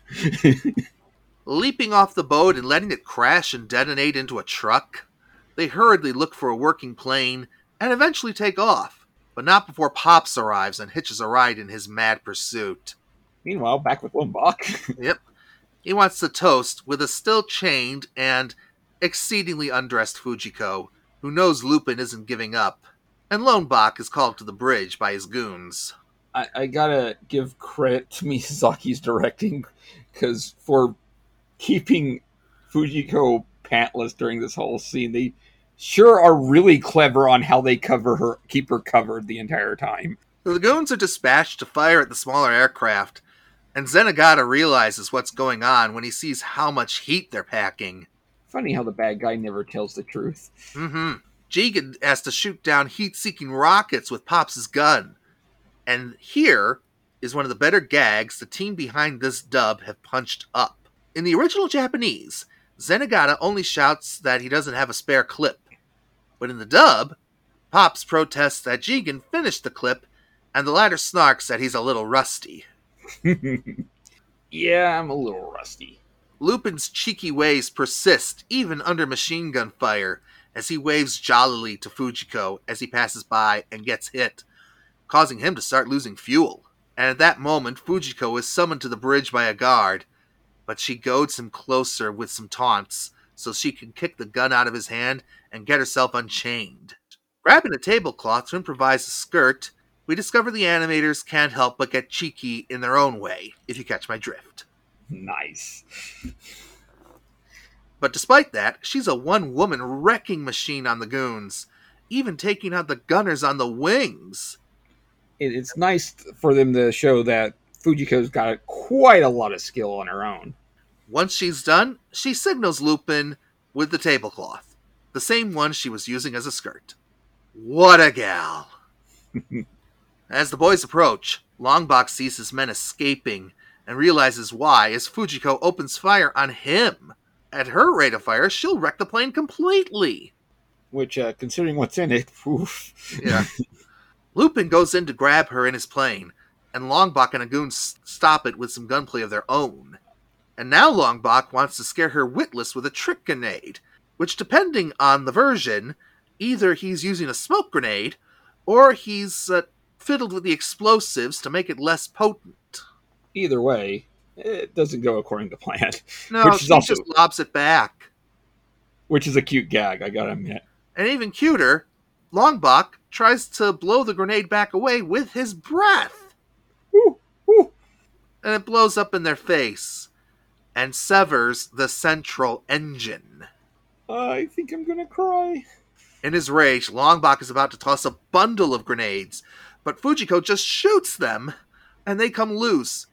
Speaker 2: [LAUGHS]
Speaker 1: Leaping off the boat and letting it crash and detonate into a truck, they hurriedly look for a working plane and eventually take off, but not before Pops arrives and hitches a ride in his mad pursuit.
Speaker 2: Meanwhile, back with Lombok. [LAUGHS]
Speaker 1: Yep. He wants to toast with a still chained and exceedingly undressed Fujiko, who knows Lupin isn't giving up, and Lonebach is called to the bridge by his goons.
Speaker 2: I, I gotta give credit to Miyazaki's directing because for keeping Fujiko pantless during this whole scene, they sure are really clever on how they cover her, keep her covered the entire time.
Speaker 1: The goons are dispatched to fire at the smaller aircraft, and Zenigata realizes what's going on when he sees how much heat they're packing.
Speaker 2: Funny how the bad guy never tells the truth.
Speaker 1: Mm-hmm. Jigen has to shoot down heat-seeking rockets with Pops' gun. And here is one of the better gags the team behind this dub have punched up. In the original Japanese, Zenigata only shouts that he doesn't have a spare clip. But in the dub, Pops protests that Jigen finished the clip, and the latter snarks that he's a little rusty. [LAUGHS]
Speaker 2: yeah, I'm a little rusty.
Speaker 1: Lupin's cheeky ways persist even under machine gun fire as he waves jollily to Fujiko as he passes by and gets hit, causing him to start losing fuel. And at that moment, Fujiko is summoned to the bridge by a guard, but she goads him closer with some taunts so she can kick the gun out of his hand and get herself unchained. Grabbing a tablecloth to improvise a skirt, we discover the animators can't help but get cheeky in their own way, if you catch my drift.
Speaker 2: Nice.
Speaker 1: But despite that, she's a one woman wrecking machine on the goons, even taking out the gunners on the wings.
Speaker 2: It's nice for them to show that Fujiko's got quite a lot of skill on her own.
Speaker 1: Once she's done, she signals Lupin with the tablecloth, the same one she was using as a skirt. What a gal! [LAUGHS] as the boys approach, Longbach sees his men escaping and realizes why as Fujiko opens fire on him. At her rate of fire, she'll wreck the plane completely.
Speaker 2: Which, uh, considering what's in it, [LAUGHS] oof.
Speaker 1: Yeah. Lupin goes in to grab her in his plane, and Longbach and a goon stop it with some gunplay of their own. And now Longbach wants to scare her witless with a trick grenade, which, depending on the version, either he's using a smoke grenade or he's uh, fiddled with the explosives to make it less potent.
Speaker 2: Either way, it doesn't go according to plan.
Speaker 1: No,
Speaker 2: Which is
Speaker 1: she
Speaker 2: also-
Speaker 1: just lobs it back.
Speaker 2: Which is a cute gag, I gotta admit.
Speaker 1: And even cuter, Longbach tries to blow the grenade back away with his breath.
Speaker 2: Woo, woo.
Speaker 1: And it blows up in their face and severs the central engine.
Speaker 2: I think I'm gonna cry.
Speaker 1: In his rage, Longbach is about to toss a bundle of grenades, but Fujiko just shoots them, and they come loose,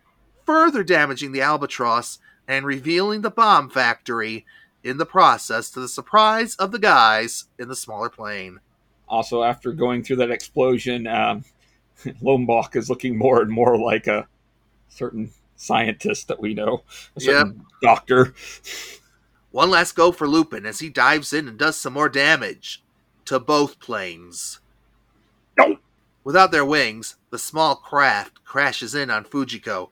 Speaker 1: further damaging the Albatross and revealing the bomb factory in the process to the surprise of the guys in the smaller plane.
Speaker 2: Also, after going through that explosion, um, [LAUGHS] Lombok is looking more and more like a certain scientist that we know, a certain doctor.
Speaker 1: One last go for Lupin as he dives in and does some more damage to both planes.
Speaker 2: No.
Speaker 1: Without their wings, the small craft crashes in on Fujiko,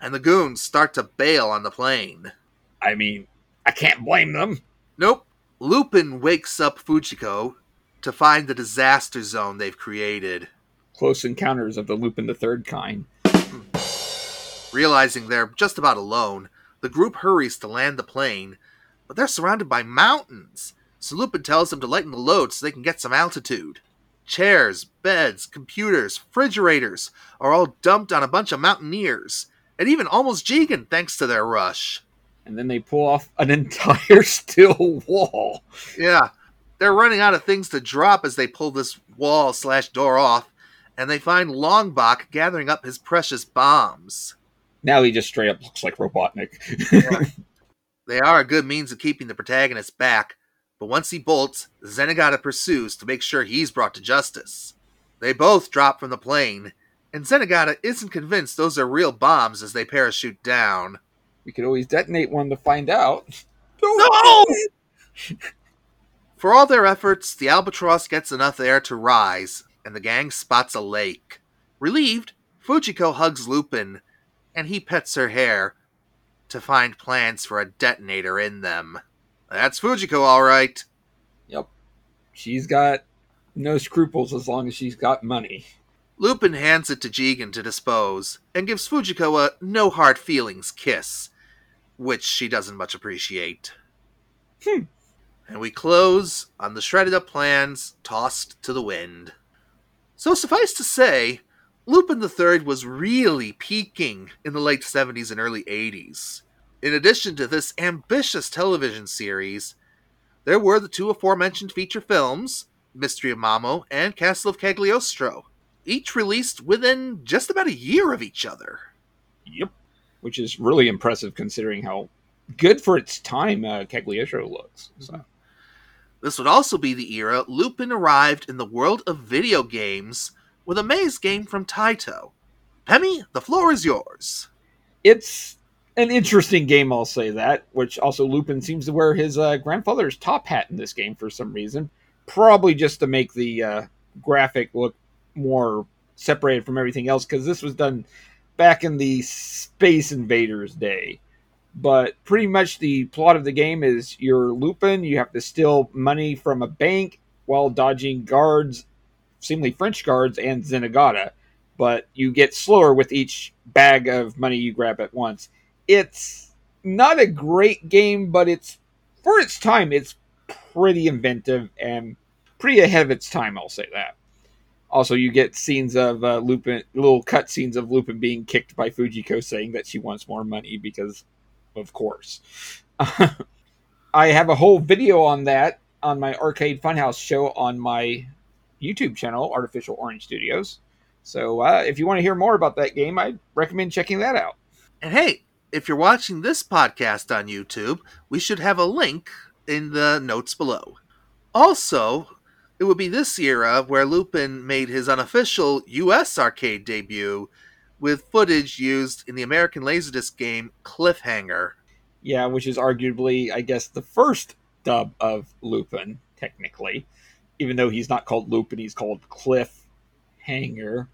Speaker 1: and the goons start to bail on the plane.
Speaker 2: I mean, I can't blame them.
Speaker 1: Nope. Lupin wakes up Fujiko to find the disaster zone they've created.
Speaker 2: Close encounters of the Lupin the Third kind.
Speaker 1: Realizing they're just about alone, the group hurries to land the plane, but they're surrounded by mountains, so Lupin tells them to lighten the load so they can get some altitude. Chairs, beds, computers, refrigerators are all dumped on a bunch of mountaineers, and even almost Jigen thanks to their rush.
Speaker 2: And then they pull off an [LAUGHS] entire steel wall.
Speaker 1: Yeah. They're running out of things to drop as they pull this wall slash door off, and they find Longbach gathering up his precious bombs.
Speaker 2: Now he just straight up looks like Robotnik. [LAUGHS]
Speaker 1: They are a good means of keeping the protagonist back, but once he bolts, Zenigata pursues to make sure he's brought to justice. They both drop from the plane, and Zenigata isn't convinced those are real bombs as they parachute down.
Speaker 2: we could always detonate one to find out.
Speaker 1: No! [LAUGHS] For all their efforts, the albatross gets enough air to rise, and the gang spots a lake. Relieved, Fujiko hugs Lupin, and he pets her hair to find plans for a detonator in them. That's Fujiko, all right.
Speaker 2: Yep. She's got no scruples as long as she's got money.
Speaker 1: Lupin hands it to Jigen to dispose, and gives Fujiko a no hard feelings kiss, which she doesn't much appreciate.
Speaker 2: Hmm.
Speaker 1: And we close on the shredded up plans tossed to the wind. So suffice to say, Lupin III was really peaking in the late 70s and early 80s. In addition to this ambitious television series, there were the two aforementioned feature films, Mystery of Mamo and Castle of Cagliostro, each released within just about a year of each other.
Speaker 2: Yep. Which is really impressive considering how good for its time uh, Cagliostro looks. So.
Speaker 1: This would also be the era Lupin arrived in the world of video games with a maze game from Taito. Pemmy, the floor is yours.
Speaker 2: It's an interesting game, I'll say that, which also Lupin seems to wear his uh, grandfather's top hat in this game for some reason. Probably just to make the uh, graphic look more separated from everything else, because this was done back in the Space Invaders day. But pretty much the plot of the game is you're Lupin, you have to steal money from a bank while dodging guards, seemingly French guards, and Zenigata. But you get slower with each bag of money you grab at once. It's not a great game, but it's for its time, it's pretty inventive and pretty ahead of its time. I'll say that. Also, you get scenes of uh, Lupin, little cut scenes of Lupin being kicked by Fujiko, saying that she wants more money because, of course. [LAUGHS] I have a whole video on that on my Arcade Funhouse show on my YouTube channel, Artificial Orange Studios. So, uh, if you want to hear more about that game, I recommend checking that out.
Speaker 1: And hey, if you're watching this podcast on YouTube, we should have a link in the notes below. Also, it would be this era where Lupin made his unofficial US arcade debut with footage used in the American Laserdisc game Cliffhanger.
Speaker 2: Yeah, which is arguably, I guess, the first dub of Lupin, technically. Even though he's not called Lupin, he's called Cliffhanger.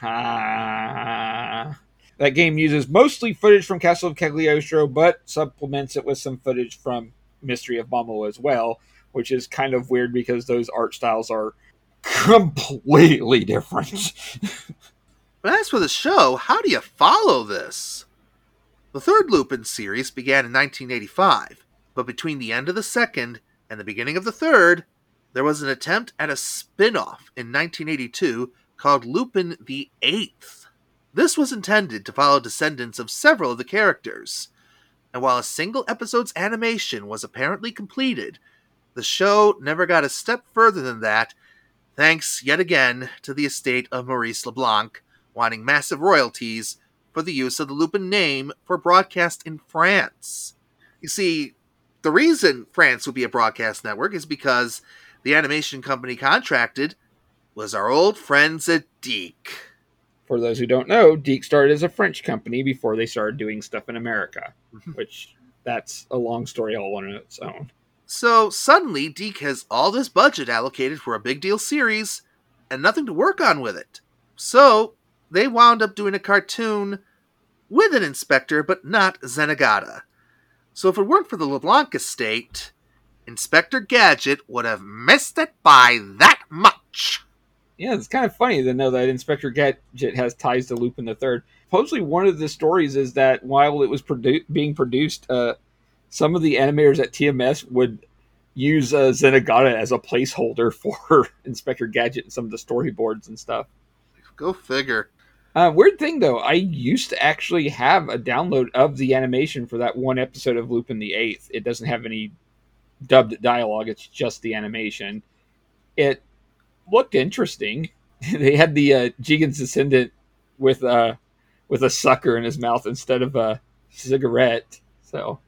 Speaker 2: Ha. That game uses mostly footage from Castle of Cagliostro, but supplements it with some footage from Mystery of Mamo as well, which is kind of weird because those art styles are completely different. [LAUGHS]
Speaker 1: But as for the show, how do you follow this? The third Lupin series began in 1985, but between the end of the second and the beginning of the third, there was an attempt at a spin off in 1982 called Lupin the Eighth. This was intended to follow descendants of several of the characters, and while a single episode's animation was apparently completed, the show never got a step further than that, thanks yet again to the estate of Maurice LeBlanc wanting massive royalties for the use of the Lupin name for broadcast in France. You see, the reason France would be a broadcast network is because the animation company contracted was our old friends at DiC.
Speaker 2: For those who don't know, DiC started as a French company before they started doing stuff in America, mm-hmm. which that's a long story all on its own.
Speaker 1: So suddenly, DiC has all this budget allocated for a big deal series and nothing to work on with it. So they wound up doing a cartoon with an inspector, but not Zenigata. So if it weren't for the LeBlanc estate, Inspector Gadget would have missed it by that much.
Speaker 2: Yeah, it's kind of funny to know that Inspector Gadget has ties to Lupin the Third. Supposedly, one of the stories is that while it was produ- being produced, uh, some of the animators at TMS would use uh, Zenigata as a placeholder [LAUGHS] for Inspector Gadget and some of the storyboards and stuff.
Speaker 1: Go figure.
Speaker 2: Uh, weird thing though, I used to actually have a download of the animation for that one episode of Lupin the Eighth. It doesn't have any dubbed dialogue; it's just the animation. It looked interesting. [LAUGHS] they had the uh, Jigen's descendant with uh with a sucker in his mouth instead of a cigarette. So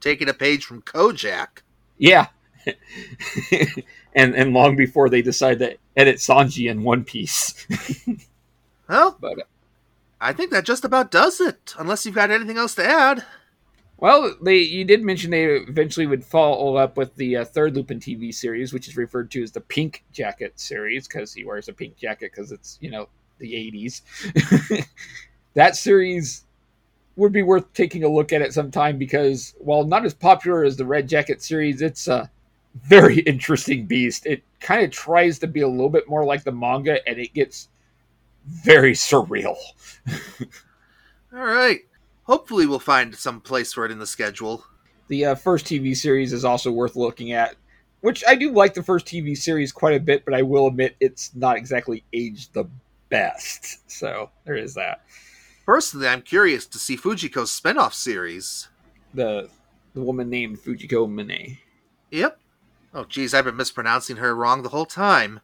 Speaker 1: Taking a page from Kojak.
Speaker 2: yeah, [LAUGHS] and and long before they decide to edit Sanji in One Piece.
Speaker 1: Well, [LAUGHS]
Speaker 2: but
Speaker 1: I think that just about does it. Unless you've got anything else to add.
Speaker 2: Well, they you did mention they eventually would follow up with the uh, third Lupin TV series, which is referred to as the Pink Jacket series because he wears a pink jacket because it's you know the '80s. [LAUGHS] that series would be worth taking a look at at some time because while not as popular as the Red Jacket series, it's a very [LAUGHS] interesting beast. It kind of tries to be a little bit more like the manga, and it gets very surreal. [LAUGHS]
Speaker 1: All right. Hopefully, we'll find some place for it in the schedule.
Speaker 2: The uh, first TV series is also worth looking at, which I do like the first TV series quite a bit, but I will admit it's not exactly aged the best. So there is that.
Speaker 1: Personally, I'm curious to see Fujiko's spin-off series.
Speaker 2: The the woman named Fujiko Mine.
Speaker 1: Yep. Oh, geez, I've been mispronouncing her wrong the whole time.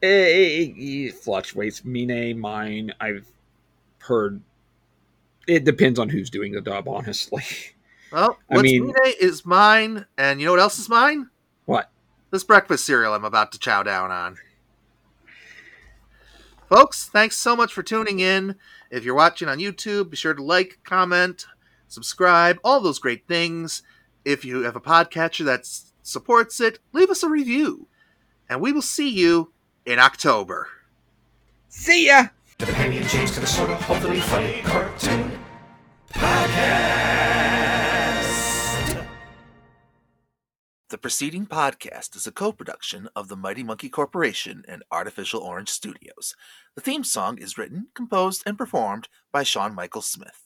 Speaker 2: It, it, it fluctuates. Mine, mine. I've heard. It depends on who's doing the dub, honestly.
Speaker 1: Well,
Speaker 2: I mean-
Speaker 1: mine is mine, and you know what else is mine?
Speaker 2: What?
Speaker 1: This breakfast cereal I'm about to chow down on. Folks, thanks so much for tuning in. If you're watching on YouTube, be sure to like, comment, subscribe, all those great things. If you have a podcatcher that supports it, leave us a review. And we will see you in October.
Speaker 2: See ya.
Speaker 3: The Companion James to the sort of hopefully funny cartoon podcast.
Speaker 1: The preceding podcast is a co production of the Mighty Monkey Corporation and Artificial Orange Studios. The theme song is written, composed, and performed by Sean Michael Smith.